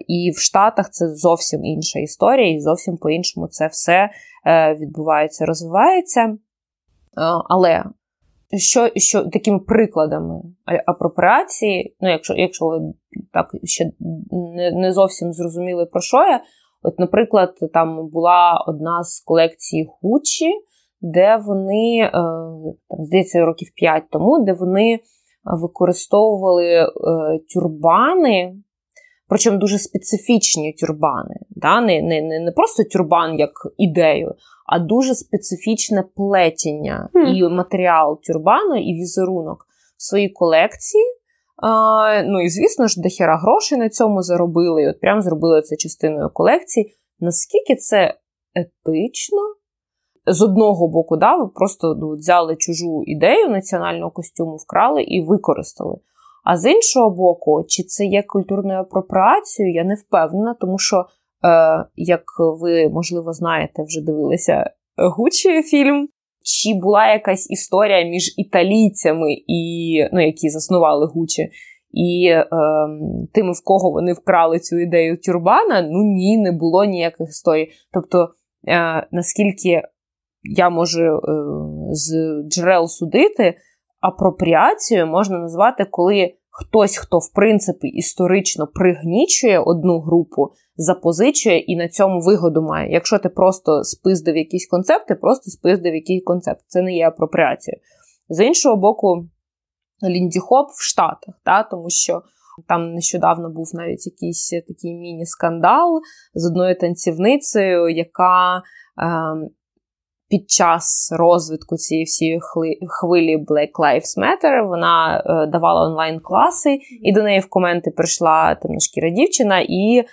і в Штатах це зовсім інша історія, і зовсім по-іншому це все е, відбувається, розвивається. Але що що такими прикладами апропріації, ну, якщо якщо ви так ще не не зовсім зрозуміли, про що я, от, наприклад, там була одна з колекцій Гуччі, де вони, е, там, здається, років 5 тому, де вони використовували е, тюрбани, причому дуже специфічні тюрбани. Да? Не, не, не просто тюрбан як ідею, а дуже специфічне плетіння mm. і матеріал тюрбану, і візерунок в своїй колекції. А, Ну і звісно ж, дохера грошей на цьому заробили. І от прям зробили це частиною колекції. Наскільки це етично? З одного боку, да, ви просто ну, взяли чужу ідею національного костюму, вкрали і використали. А з іншого боку, чи це є культурною апропріацією, я не впевнена, тому що, е, як ви, можливо, знаєте, вже дивилися Гучі фільм, чи була якась історія між італійцями, і, ну, які заснували Гучі, і е, тими, в кого вони вкрали цю ідею тюрбана, ну ні, не було ніяких історій. Тобто, е, наскільки я можу е, з джерел судити, апропріацією можна назвати, коли хтось, хто в принципі історично пригнічує одну групу, запозичує і на цьому вигоду має. Якщо ти просто спиздив якісь концепти, просто спиздив якийсь концепт. Це не є апропріацією. З іншого боку, Лінді Хоп в Штатах, та, тому що. Там нещодавно був навіть якийсь такий міні-скандал з одною танцівницею, яка е, під час розвитку цієї всієї хвилі Black Lives Matter вона е, давала онлайн-класи, і до неї в коменти прийшла темношкіра дівчина і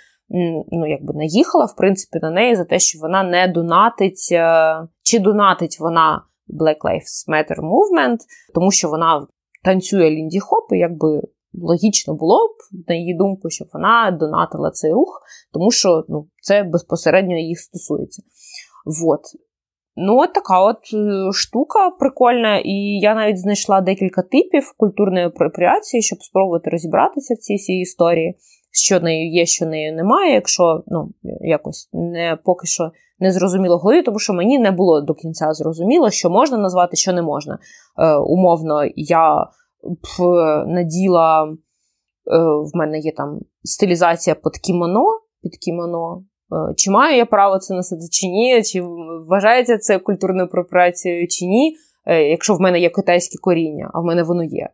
ну, якби наїхала, в принципі, на неї за те, що вона не донатить, е, чи донатить вона Black Lives Matter Movement, тому що вона танцює Лінді Хоп, і якби. Логічно було б, на її думку, щоб вона донатила цей рух, тому що ну, це безпосередньо їх стосується. Вот. Ну, от така от е, штука прикольна, і я навіть знайшла декілька типів культурної апропріації, щоб спробувати розібратися в цій всій історії, що нею є, що нею немає, якщо ну, якось не поки що не зрозуміло голові, тому що мені не було до кінця зрозуміло, що можна назвати, що не можна. Е, Умовно, я б наділа, е, в мене є там стилізація під кімоно, під кімоно. Е, чи маю я право це носити чи ні, чи вважається це культурною апропріацією чи ні, е, якщо в мене є китайське коріння, а в мене воно є.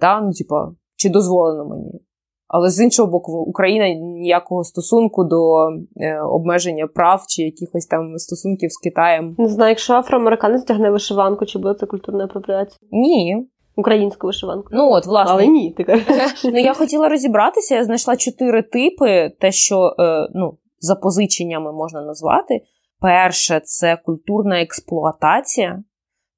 Та? Е, ну, типа, Чи дозволено мені? Але з іншого боку, Україна ніякого стосунку до е, обмеження прав чи якихось там стосунків з Китаєм. Не знаю, якщо афроамериканець тягне вишиванку, чи буде це культурна апропріація? Ні. Українську вишиванку. Ну от, власне. Але ні, ти кажеш. Ну я хотіла розібратися, я знайшла чотири типи, те, що е, ну, запозиченнями можна назвати. Перше, це культурна експлуатація.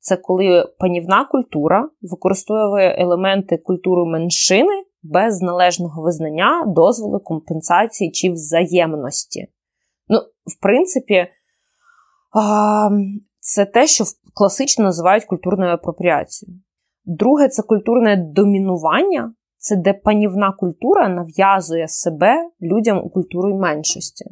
Це коли панівна культура використовує елементи культури меншини без належного визнання, дозволу, компенсації чи взаємності. Ну, в принципі, це те, що класично називають культурною апропріацією. Друге, це культурне домінування, це де панівна культура нав'язує себе людям у культурі меншості.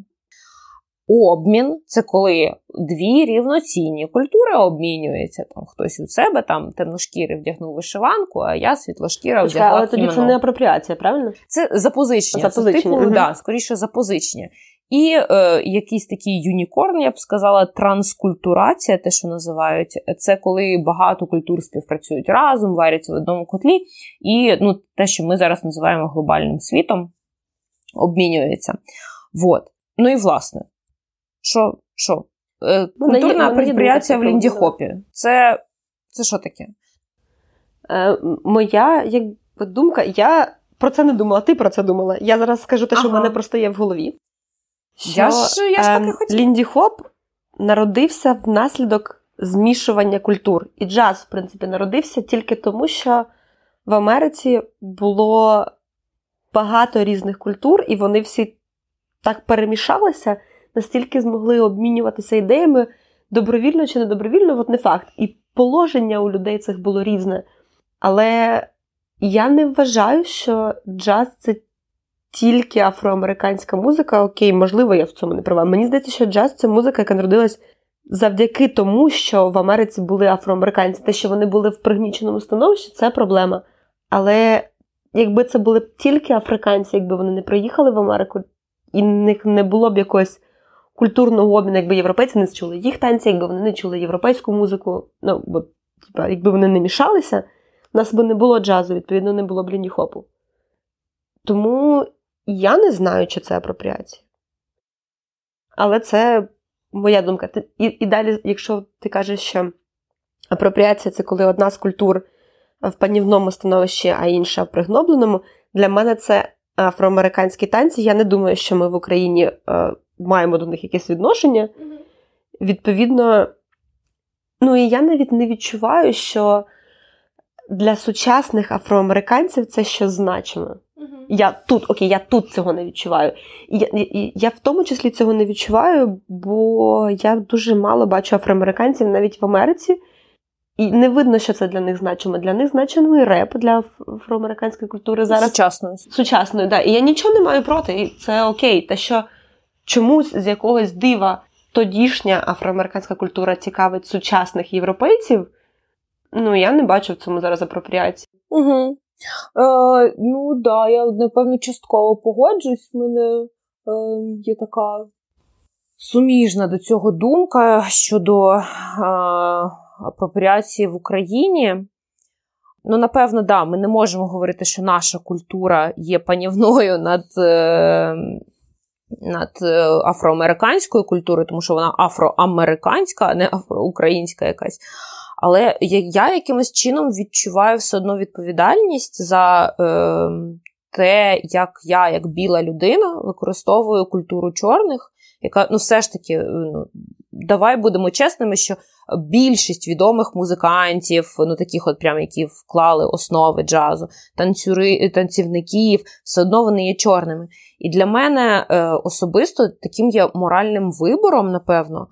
Обмін це коли дві рівноцінні культури обмінюються. Там Хтось у себе там темношкірий вдягнув вишиванку, а я світлошкіра вдягла Але тоді це не апропріація, правильно? Це запозичення. запозичення. Це, типу, угу. да, скоріше запозичення. І е, якийсь такий юнікорн, я б сказала, транскультурація, те, що називають, це коли багато культур співпрацюють разом, варяться в одному котлі, і ну, те, що ми зараз називаємо глобальним світом, обмінюється. Вот. Ну і власне, що? що? Е, культурна апропріація в Лінді Хопі. Це це що таке? Е, Моя як думка, я про це не думала, ти про це думала. Я зараз скажу те, що ага. в мене просто є в голові. Що, я ж я ж так і ем, хотіла. Лінді Хоп народився внаслідок змішування культур. І джаз, в принципі, народився тільки тому, що в Америці було багато різних культур, і вони всі так перемішалися, настільки змогли обмінюватися ідеями добровільно чи недобровільно, от не факт. І положення у людей цих було різне. Але я не вважаю, що джаз це тільки афроамериканська музика. Окей, можливо, я в цьому не права. Мені здається, що джаз це музика, яка народилась завдяки тому, що в Америці були афроамериканці. Те, що вони були в пригніченому становищі, це проблема. Але якби це були тільки африканці, якби вони не приїхали в Америку, і в них не було б якогось культурного обміну, якби європейці не чули їх танці, якби вони не чули європейську музику. Ну, бо, якби вони не мішалися, у нас би не було джазу, відповідно, не було б лінді хопу. Тому я не знаю, чи це апропріація. Але це моя думка. І, і далі, якщо ти кажеш, що апропріація це коли одна з культур в панівному становищі, а інша в пригнобленому, для мене це афроамериканські танці. Я не думаю, що ми в Україні е, маємо до них якесь відношення. Відповідно, ну і я навіть не відчуваю, що для сучасних афроамериканців це щось значимо. Я тут, окей, я тут цього не відчуваю. І я, і, я в тому числі цього не відчуваю, бо я дуже мало бачу афроамериканців навіть в Америці. І не видно, що це для них значимо. Для них значимо і реп для афроамериканської культури зараз. Сучасної. Сучасної, да. І я нічого не маю проти, і це окей. Те, що чомусь з якогось дива тодішня афроамериканська культура цікавить сучасних європейців, ну я не бачу в цьому зараз апропріації. Угу. Е, Ну да, я напевно частково погоджуюсь. У мене е, є така суміжна до цього думка щодо е, апропріації в Україні. Ну, напевно, да, ми не можемо говорити, що наша культура є панівною над. Е, над е, афроамериканською культурою, тому що вона афроамериканська, а не афроукраїнська якась. Але я якимось чином відчуваю все одно відповідальність за е, те, як я, як біла людина, використовую культуру чорних, яка ну, все ж таки, е, ну, давай будемо чесними, що більшість відомих музикантів, ну таких, от прям, які вклали основи джазу, танцюри, танцівників, все одно вони є чорними. І для мене е, особисто таким є моральним вибором, напевно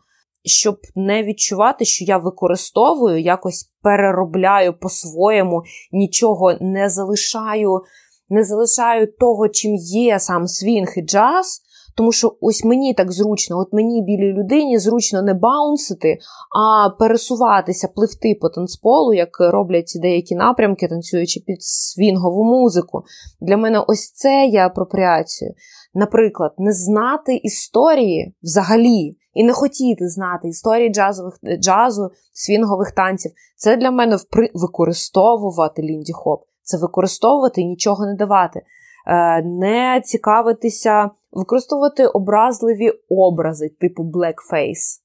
щоб не відчувати, що я використовую, якось переробляю по-своєму, нічого не залишаю, не залишаю того, чим є сам свінг і джаз. Тому що ось мені так зручно, от мені білій людині зручно не bounce ити, а пересуватися, пливти по танцполу, як роблять деякі напрямки, танцюючи під свінгову музику. Для мене ось це є апропріацією. Наприклад, не знати історії взагалі і не хотіти знати історії джазових джазу, свінгових танців. Це для мене впри... використовувати лінді хоп, це використовувати і нічого не давати, е, не цікавитися, використовувати образливі образи, типу blackface.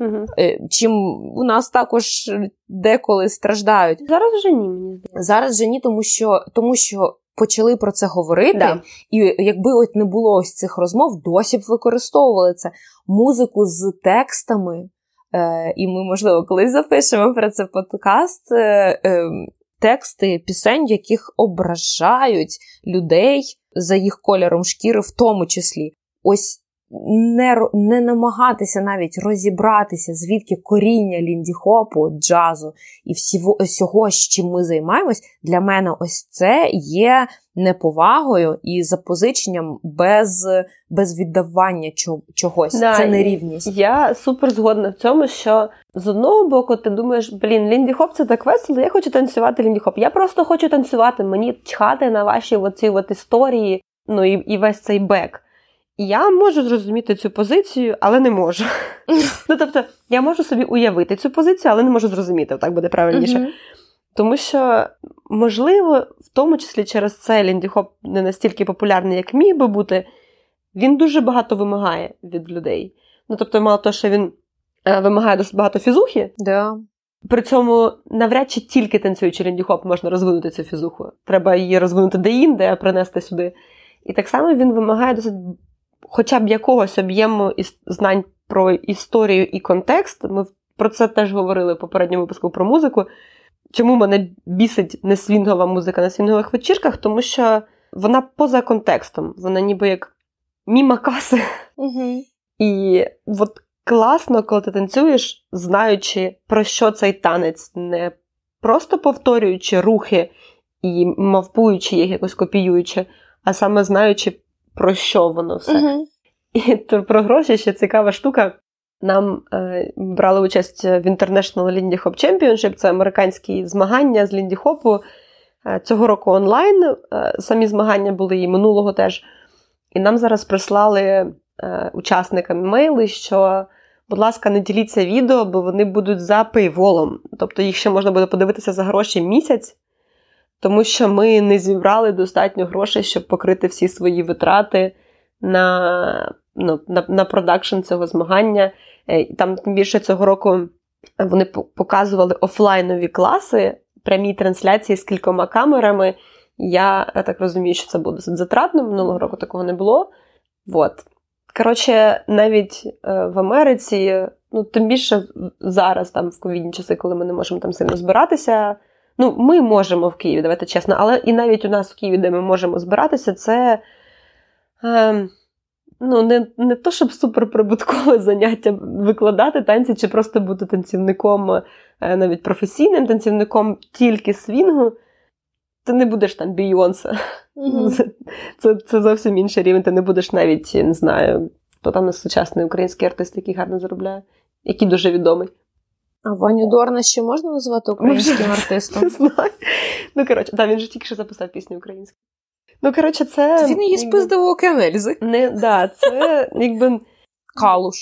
Угу. Чим у нас також деколи страждають. Зараз вже ні, мені здається. Зараз вже ні, тому що тому що почали про це говорити, да. і якби от не було ось цих розмов, досі б використовували це музику з текстами. Е, І ми, можливо, колись запишемо про це подкаст. Е, е, Тексти пісень, яких ображають людей за їх кольором шкіри, в тому числі. Ось не не намагатися навіть розібратися, звідки коріння ліндіхопу, джазу і всього, всього, з чим ми займаємось, для мене ось це є неповагою і запозиченням без без віддавання чогось. Да, це нерівність. Я супер згодна в цьому, що з одного боку ти думаєш, блін, ліндіхоп це так весело, я хочу танцювати ліндіхоп. Я просто хочу танцювати, мені чхати на ваші оці от історії, ну і, і весь цей бек. Я можу зрозуміти цю позицію, але не можу. Ну, тобто, я можу собі уявити цю позицію, але не можу зрозуміти, так буде правильніше. Uh-huh. Тому що, можливо, в тому числі через це Лінді Хоп не настільки популярний, як міг би бути, він дуже багато вимагає від людей. Ну, тобто, мало того, що він е, вимагає досить багато фізухи. Да. При цьому навряд чи тільки танцюючи Лінді Хоп можна розвинути цю фізуху. Треба її розвинути де-інде, принести сюди. І так само він вимагає досить хоча б якогось об'єму знань про історію і контекст. Ми про це теж говорили в попередньому випуску про музику. Чому мене бісить не свінгова музика на свінгових вечірках? Тому що вона поза контекстом, вона ніби як міма каси. Угу. І от класно, коли ти танцюєш, знаючи, про що цей танець, не просто повторюючи рухи і мавпуючи їх якось копіюючи, а саме знаючи, про що воно все. Uh-huh. І то про гроші ще цікава штука. Нам е, брали участь в International Lindy Hop Championship, це американські змагання з Лінді Хопу. Е, цього року онлайн. Е, самі змагання були і минулого теж. І нам зараз прислали е, учасникам мейли, що, будь ласка, не діліться відео, бо вони будуть за пейволом. Тобто їх ще можна буде подивитися за гроші місяць тому що ми не зібрали достатньо грошей, щоб покрити всі свої витрати на ну, на, на продакшн цього змагання. Е, там тим більше цього року вони показували офлайнові класи, прямі трансляції з кількома камерами. Я так розумію, що це буде затратно. Минулого року такого не було. От. Коротше, навіть е, в Америці, ну тим більше зараз, там в ковідні часи, коли ми не можемо там сильно збиратися. Ну, ми можемо в Києві, давайте чесно, але і навіть у нас в Києві, де ми можемо збиратися, це е, ну, не не то, щоб суперприбуткове заняття викладати танці, чи просто бути танцівником, е, навіть професійним танцівником тільки свінгу. Ти не будеш там Бійонсе. Mm-hmm. Це, це це, зовсім інший рівень. Ти не будеш навіть, не знаю, хто там сучасний український артист, який гарно заробляє, який дуже відомий. А Ваню Дорна ще можна назвати українським артистом? Не знаю. Ну, коротше, да, він же тільки що записав пісню українську. Ну, коротше, це. Він її спиздив у Океанельзи. Не, да, це якби. Калуш.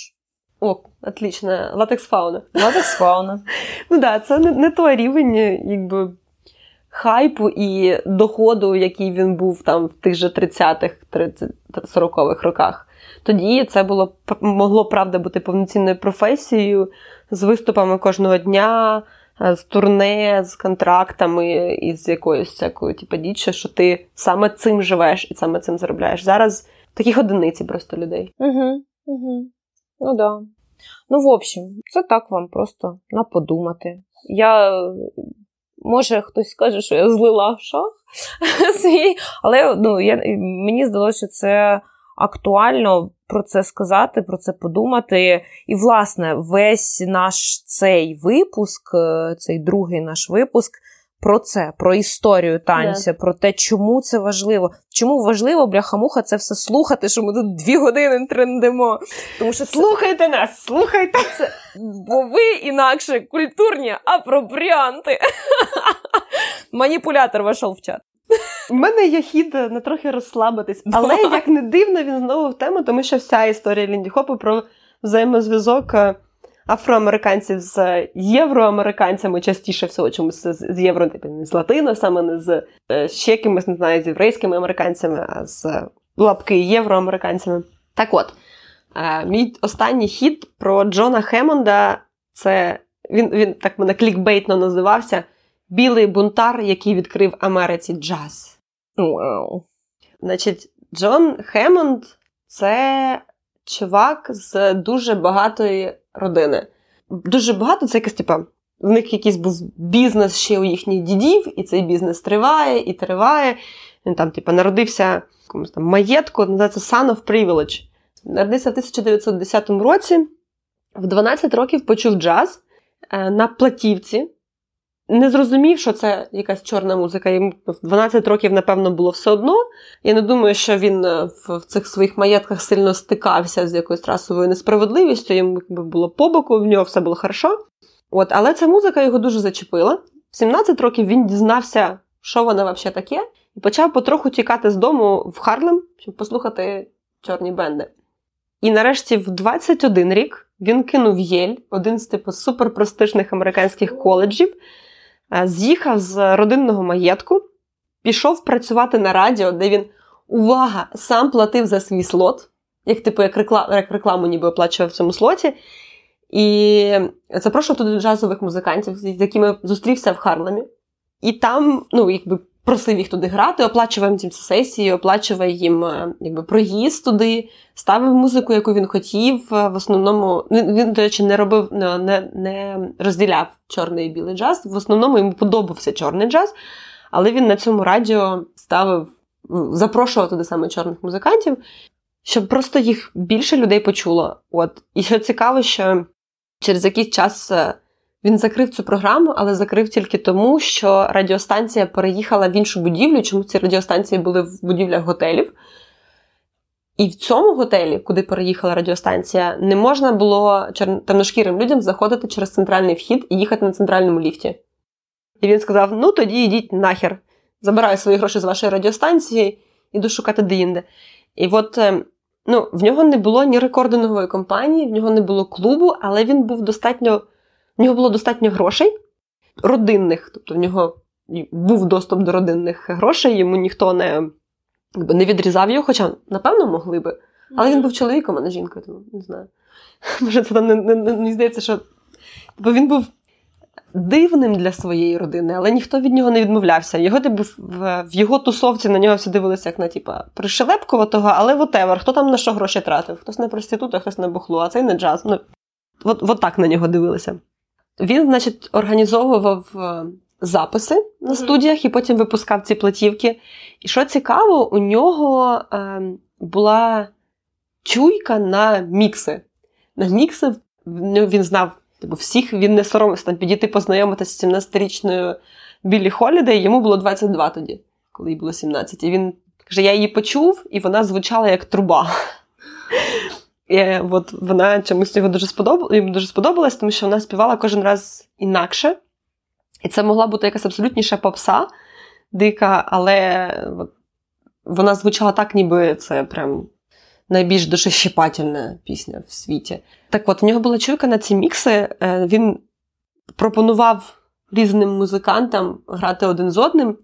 О, отлично. Латекс фауна. Латекс фауна. Ну да, це не, не той рівень, якби. Хайпу і доходу, який він був там в тих же 30-х, 40-х роках. Тоді це було могло правда бути повноцінною професією з виступами кожного дня, е, з турне, з контрактами і з якоюсь всякою типу, діччю, що ти саме цим живеш і саме цим заробляєш. Зараз таких одиниці просто людей. Угу, угу. Ну да. Ну, в общем, це так вам просто на подумати. Я. Може, хтось скаже, що я злила в шах свій, але ну, я, мені здалося, що це актуально про це сказати, про це подумати. І, власне, весь наш цей випуск, е, цей другий наш випуск. Про це, про історію танця, yeah. про те, чому це важливо. Чому важливо, бляха-муха, це все слухати, що ми тут дві години трендимо. Тому що слухайте нас, слухайте це. Бо ви інакше культурні апропріанти. Маніпулятор вийшов в чат. У мене є хід на трохи розслабитись, але як не дивно, він знову в тему, тому що вся історія Лінді Хопу про взаємозв'язок е, афроамериканців з євроамериканцями, частіше всього, чомусь з євро, типу, не з латино, саме не з е, ще кимось, не знаю, з єврейськими американцями, а з лапки євроамериканцями. Так от, е, мій останній хід про Джона Хемонда, це він він так мене клікбейтно називався білий бунтар, який відкрив Америці джаз. Wow. Значить, Джон Хемонд це чувак з дуже багатої родини. Дуже багато це якась типа. В них якийсь був бізнес ще у їхніх дідів, і цей бізнес триває і триває. Він там, типу, народився в якомусь там маєтку, називається Son of Privilege. Народився в 1910 році, в 12 років почув джаз е, на платівці не зрозумів, що це якась чорна музика. Йому в 12 років, напевно, було все одно. Я не думаю, що він е, в цих своїх маєтках сильно стикався з якоюсь расовою несправедливістю. Йому було по боку, в нього все було хорошо. От, Але ця музика його дуже зачепила. В 17 років він дізнався, що вона взагалі таке, і почав потроху тікати з дому в Харлем, щоб послухати чорні бенди. І нарешті, в 21 рік, він кинув Єль, один з типу суперпрестижних американських коледжів. Е, з'їхав з родинного маєтку, пішов працювати на радіо, де він, увага, сам платив за свій слот, як типу, як, рекламу, як рекламу ніби оплачував в цьому слоті. І запрошував туди джазових музикантів, з якими зустрівся в Харлемі. І там, ну, якби просив їх туди грати, оплачував їм ці сесії, оплачував їм е, якби, проїзд туди, ставив музику, яку він хотів. Е, в основному він, він до речі, не робив, не, не розділяв чорний і білий джаз. В основному йому подобався чорний джаз, але він на цьому радіо ставив, запрошував туди саме чорних музикантів, щоб просто їх більше людей почуло. От. І що цікаво, що через якийсь час. Він закрив цю програму, але закрив тільки тому, що радіостанція переїхала в іншу будівлю, чому ці радіостанції були в будівлях готелів. І в цьому готелі, куди переїхала радіостанція, не можна було темношкірим людям заходити через центральний вхід і їхати на центральному ліфті. І він сказав: ну тоді йдіть нахер, забираю свої гроші з вашої радіостанції, іду шукати деінде. І от е, ну, в нього не було ні рекордингової компанії, в нього не було клубу, але він був достатньо в нього було достатньо грошей, родинних, тобто в нього був доступ до родинних грошей, йому ніхто не не відрізав його, хоча, напевно, могли би. Але він був чоловіком, а не жінкою, тому не знаю. Може, це там не, не, не, не здається, що. Бо він був дивним для своєї родини, але ніхто від нього не відмовлявся. Його типу, в, в його тусовці на нього всі дивилися як на типа пришелепкуватого, але whatever, хто там на що гроші тратив? Хтось на проституту, хтось на бухло, а цей на джаз. Ну, от, от так на нього дивилися. Він, значить, організовував е, записи на студіях і потім випускав ці платівки. І що цікаво, у нього е, була чуйка на мікси. На мікси він знав типу, всіх, він не соромився там підійти познайомитися з 17-річною Біллі Холідей, йому було 22 тоді, коли їй було 17. І він каже: я її почув, і вона звучала як труба. І от Вона чомусь його дуже сподобала, йому дуже сподобалась, тому що вона співала кожен раз інакше. І це могла бути якась абсолютніша попса дика, але от, вона звучала так, ніби це прям найбільш душещипательна пісня в світі. Так от, у нього була чуйка на ці мікси. Е, він пропонував різним музикантам грати один з одним,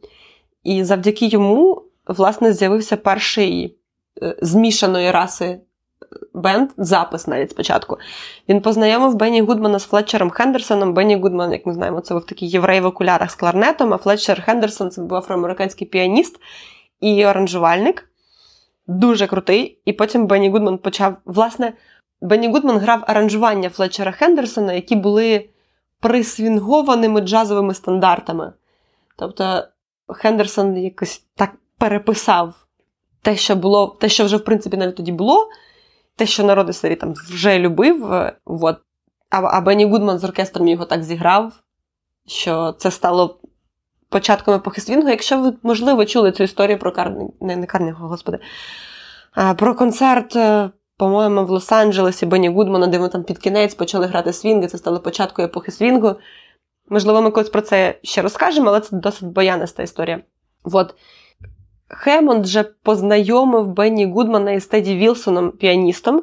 і завдяки йому, власне, з'явився перший е, змішаної раси бенд, запис навіть спочатку. Він познайомив Бенні Гудмана з Флетчером Хендерсоном. Бенні Гудман, як ми знаємо, це був такий єврей в окулярах з кларнетом, а Флетчер Хендерсон це був афроамериканський піаніст і оранжувальник. Дуже крутий. І потім Бенні Гудман почав. Власне, Бенні Гудман грав аранжування Флетчера Хендерсона, які були присвінгованими джазовими стандартами. Тобто Хендерсон якось так переписав те, що було, те, що вже, в принципі, навіть тоді було те, що народи старі там вже любив. Е, от. А, а Бенні Гудман з оркестром його так зіграв, що це стало початком епохи свінгу. Якщо ви, можливо, чули цю історію про Карні... не, не Карніго, господи, а, про концерт, е, по-моєму, в Лос-Анджелесі Бенні Гудмана, де ми там під кінець почали грати свінги, це стало початком епохи свінгу. Можливо, ми колись про це ще розкажемо, але це досить бояниста історія. От. Хемонд вже познайомив Бенні Гудмана із Теді Вілсоном, піаністом.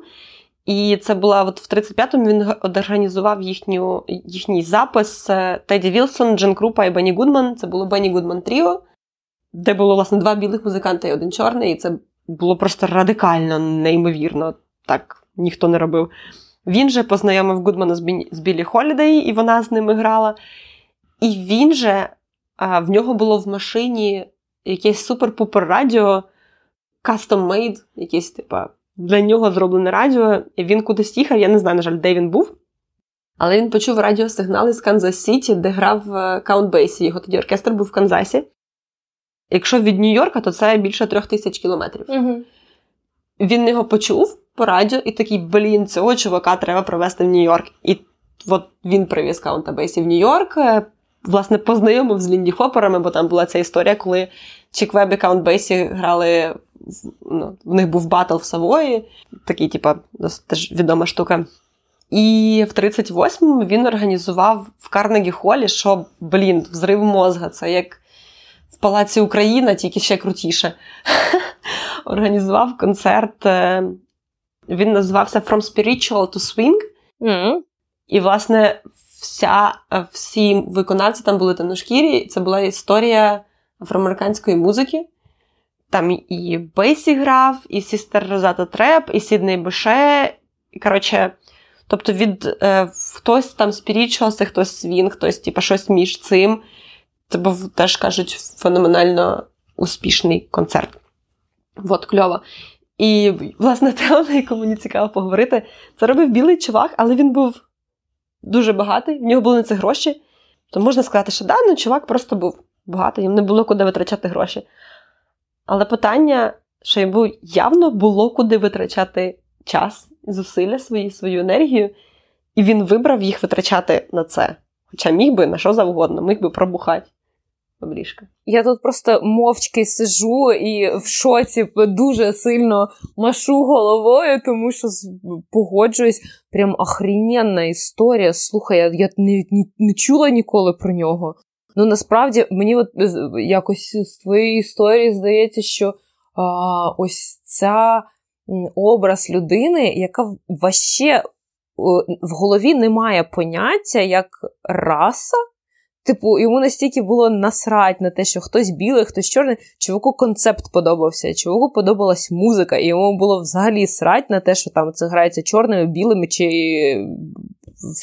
І це була от в 35-му він організував їхню, їхній запис Теді Вілсон, Джен Крупа і Бенні Гудман. Це було Бенні Гудман Тріо, де було, власне, два білих музиканти і один чорний. І це було просто радикально неймовірно. Так ніхто не робив. Він же познайомив Гудмана з Білі Холідей, і вона з ними грала. І він же в нього було в машині якесь супер-пупер радіо, custom-made, якесь, типа, для нього зроблене радіо. І він кудись їхав, я не знаю, на жаль, де він був. Але він почув радіосигнали з Канзас Сіті, де грав Каунт Бейсі. Його тоді оркестр був в Канзасі. Якщо від Нью-Йорка, то це більше трьох тисяч кілометрів. Угу. Він його почув по радіо і такий, блін, цього чувака треба привезти в Нью-Йорк. І от він привіз Каунта Бейсі в Нью-Йорк, е, власне, познайомив з Лінді Хоперами, бо там була ця історія, коли Чік Вебб і Каунт Бейсі грали, ну, в них був батл в Савої, такий, типа, теж відома штука. І в 38-му він організував в Карнегі Холі, що, блін, взрыв мозга. Це як в Палаці Україна, тільки ще крутіше. Організував концерт. Е, він називався From Spiritual to Swing. Mm-hmm. І, власне, вся, е, всі виконавці там були темношкірі. Це була історія афроамериканської музики. Там і Бейсі грав, і Сістер Розата Треп, і Сідней Беше. Коротше, тобто від е, хтось там спірічувався, хтось свін, хтось типу, щось між цим. Це був теж кажуть феноменально успішний концерт. От кльово. І, власне, тема, на яку мені цікаво поговорити, це робив білий чувак, але він був дуже багатий, в нього були на це гроші. То можна сказати, що да, ну чувак просто був багатий, їм не було куди витрачати гроші. Але питання, що йому явно було куди витрачати час, зусилля свої, свою енергію, і він вибрав їх витрачати на це. Хоча міг би на що завгодно, міг би пробухати. Обріжка. Я тут просто мовчки сижу і в шоці дуже сильно машу головою, тому що погоджуюсь, прям охрененна історія. Слухай, я, я не, не, не чула ніколи про нього. Ну насправді мені от якось з твоєї історії здається, що а, ось ця образ людини, яка ваще в голові не має поняття як раса Типу, йому настільки було насрать на те, що хтось білий, хтось чорний. Чуваку концепт подобався, чуваку подобалась музика, і йому було взагалі срать на те, що там це грається чорними, білими чи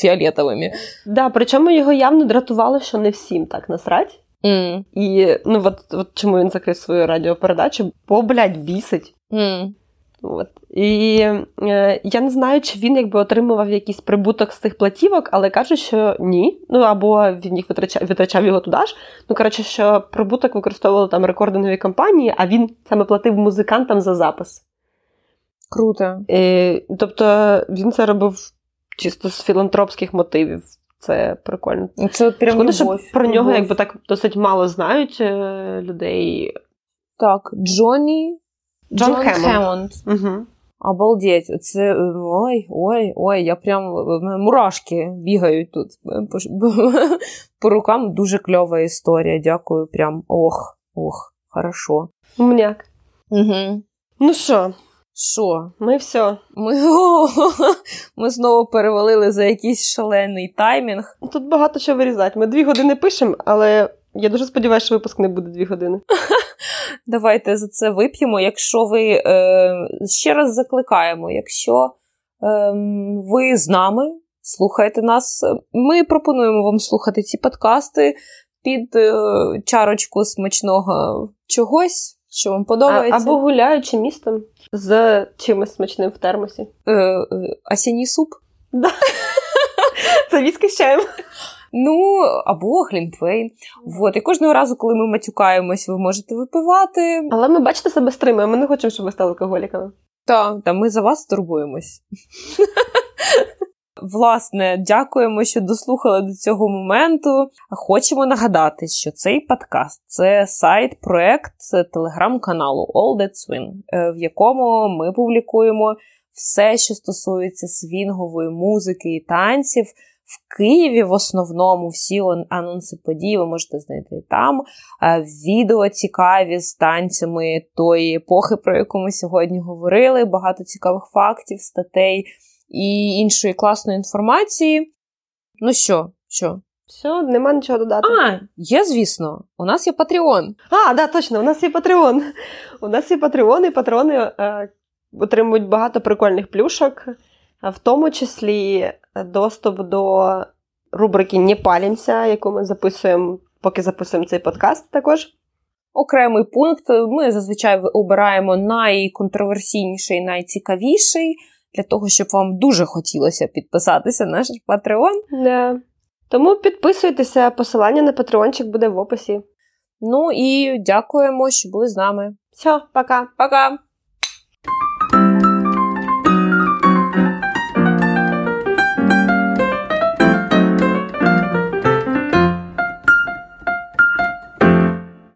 фіолетовими. Да, причому його явно дратувало, що не всім так насрать. Mm. І ну от, от чому він закрив свою радіопередачу, бо, блядь, бісить. Mm. От. І е, я не знаю, чи він якби отримував якийсь прибуток з цих платівок, але каже, що ні. Ну або він їх витрачав, витрачав його туди ж. Ну, коротше, що прибуток використовували там рекордингові компанії, а він саме платив музикантам за запис. Круто. І, тобто він це робив чисто з філантропських мотивів. Це прикольно. Це от прям Шкода, що про любов. нього якби так досить мало знають е, людей. Так, Джонні Джон Джон Хеммонд. Хеммонд. Угу. Обалдеть, це ой, ой, ой, я прям мурашки бігають тут по, по рукам. Дуже кльова історія. Дякую. Прям ох, ох, хорошо. Умняк. Угу. Ну що, Що? ми все. Ми, ми знову перевалили за якийсь шалений таймінг. Тут багато що вирізати. Ми дві години пишемо, але я дуже сподіваюся, що випуск не буде дві години. Давайте за це вип'ємо. Якщо ви е, ще раз закликаємо, якщо е, ви з нами слухаєте нас, ми пропонуємо вам слухати ці подкасти під е, чарочку смачного чогось, що вам А, подобається. або гуляючи містом з чимось смачним в термосі. Е, е, осінній суп. Це віскі з чаєм. Ну, або Глінтвейн. Вот. І кожного разу, коли ми матюкаємось, ви можете випивати. Але ми бачите себе стримуємо. Ми не хочемо, щоб ви стали алкоголіками. Та, та ми за вас турбуємось. Власне, дякуємо, що дослухали до цього моменту. Хочемо нагадати, що цей подкаст це сайт, проект телеграм-каналу All That Swing, е, в якому ми публікуємо все, що стосується свінгової музики і танців. В Києві в основному всі анонси подій ви можете знайти там. Е, Відео цікаві з танцями тої епохи, про яку ми сьогодні говорили. Багато цікавих фактів, статей і іншої класної інформації. Ну що, що? Все, нема нічого додати. А, є, звісно, у нас є Patreon. А, да, точно, у нас є Patreon. У нас є Patreon, і патрони е, отримують багато прикольних плюшок, в тому числі доступ до рубрики Не палімся, яку ми записуємо, поки записуємо цей подкаст також. Окремий пункт. Ми зазвичай обираємо найконтроверсійніший, найцікавіший, для того, щоб вам дуже хотілося підписатися на наш Patreon. Да. Тому підписуйтеся, посилання на патреончик буде в описі. Ну і дякуємо, що були з нами. Все, пока. Пока!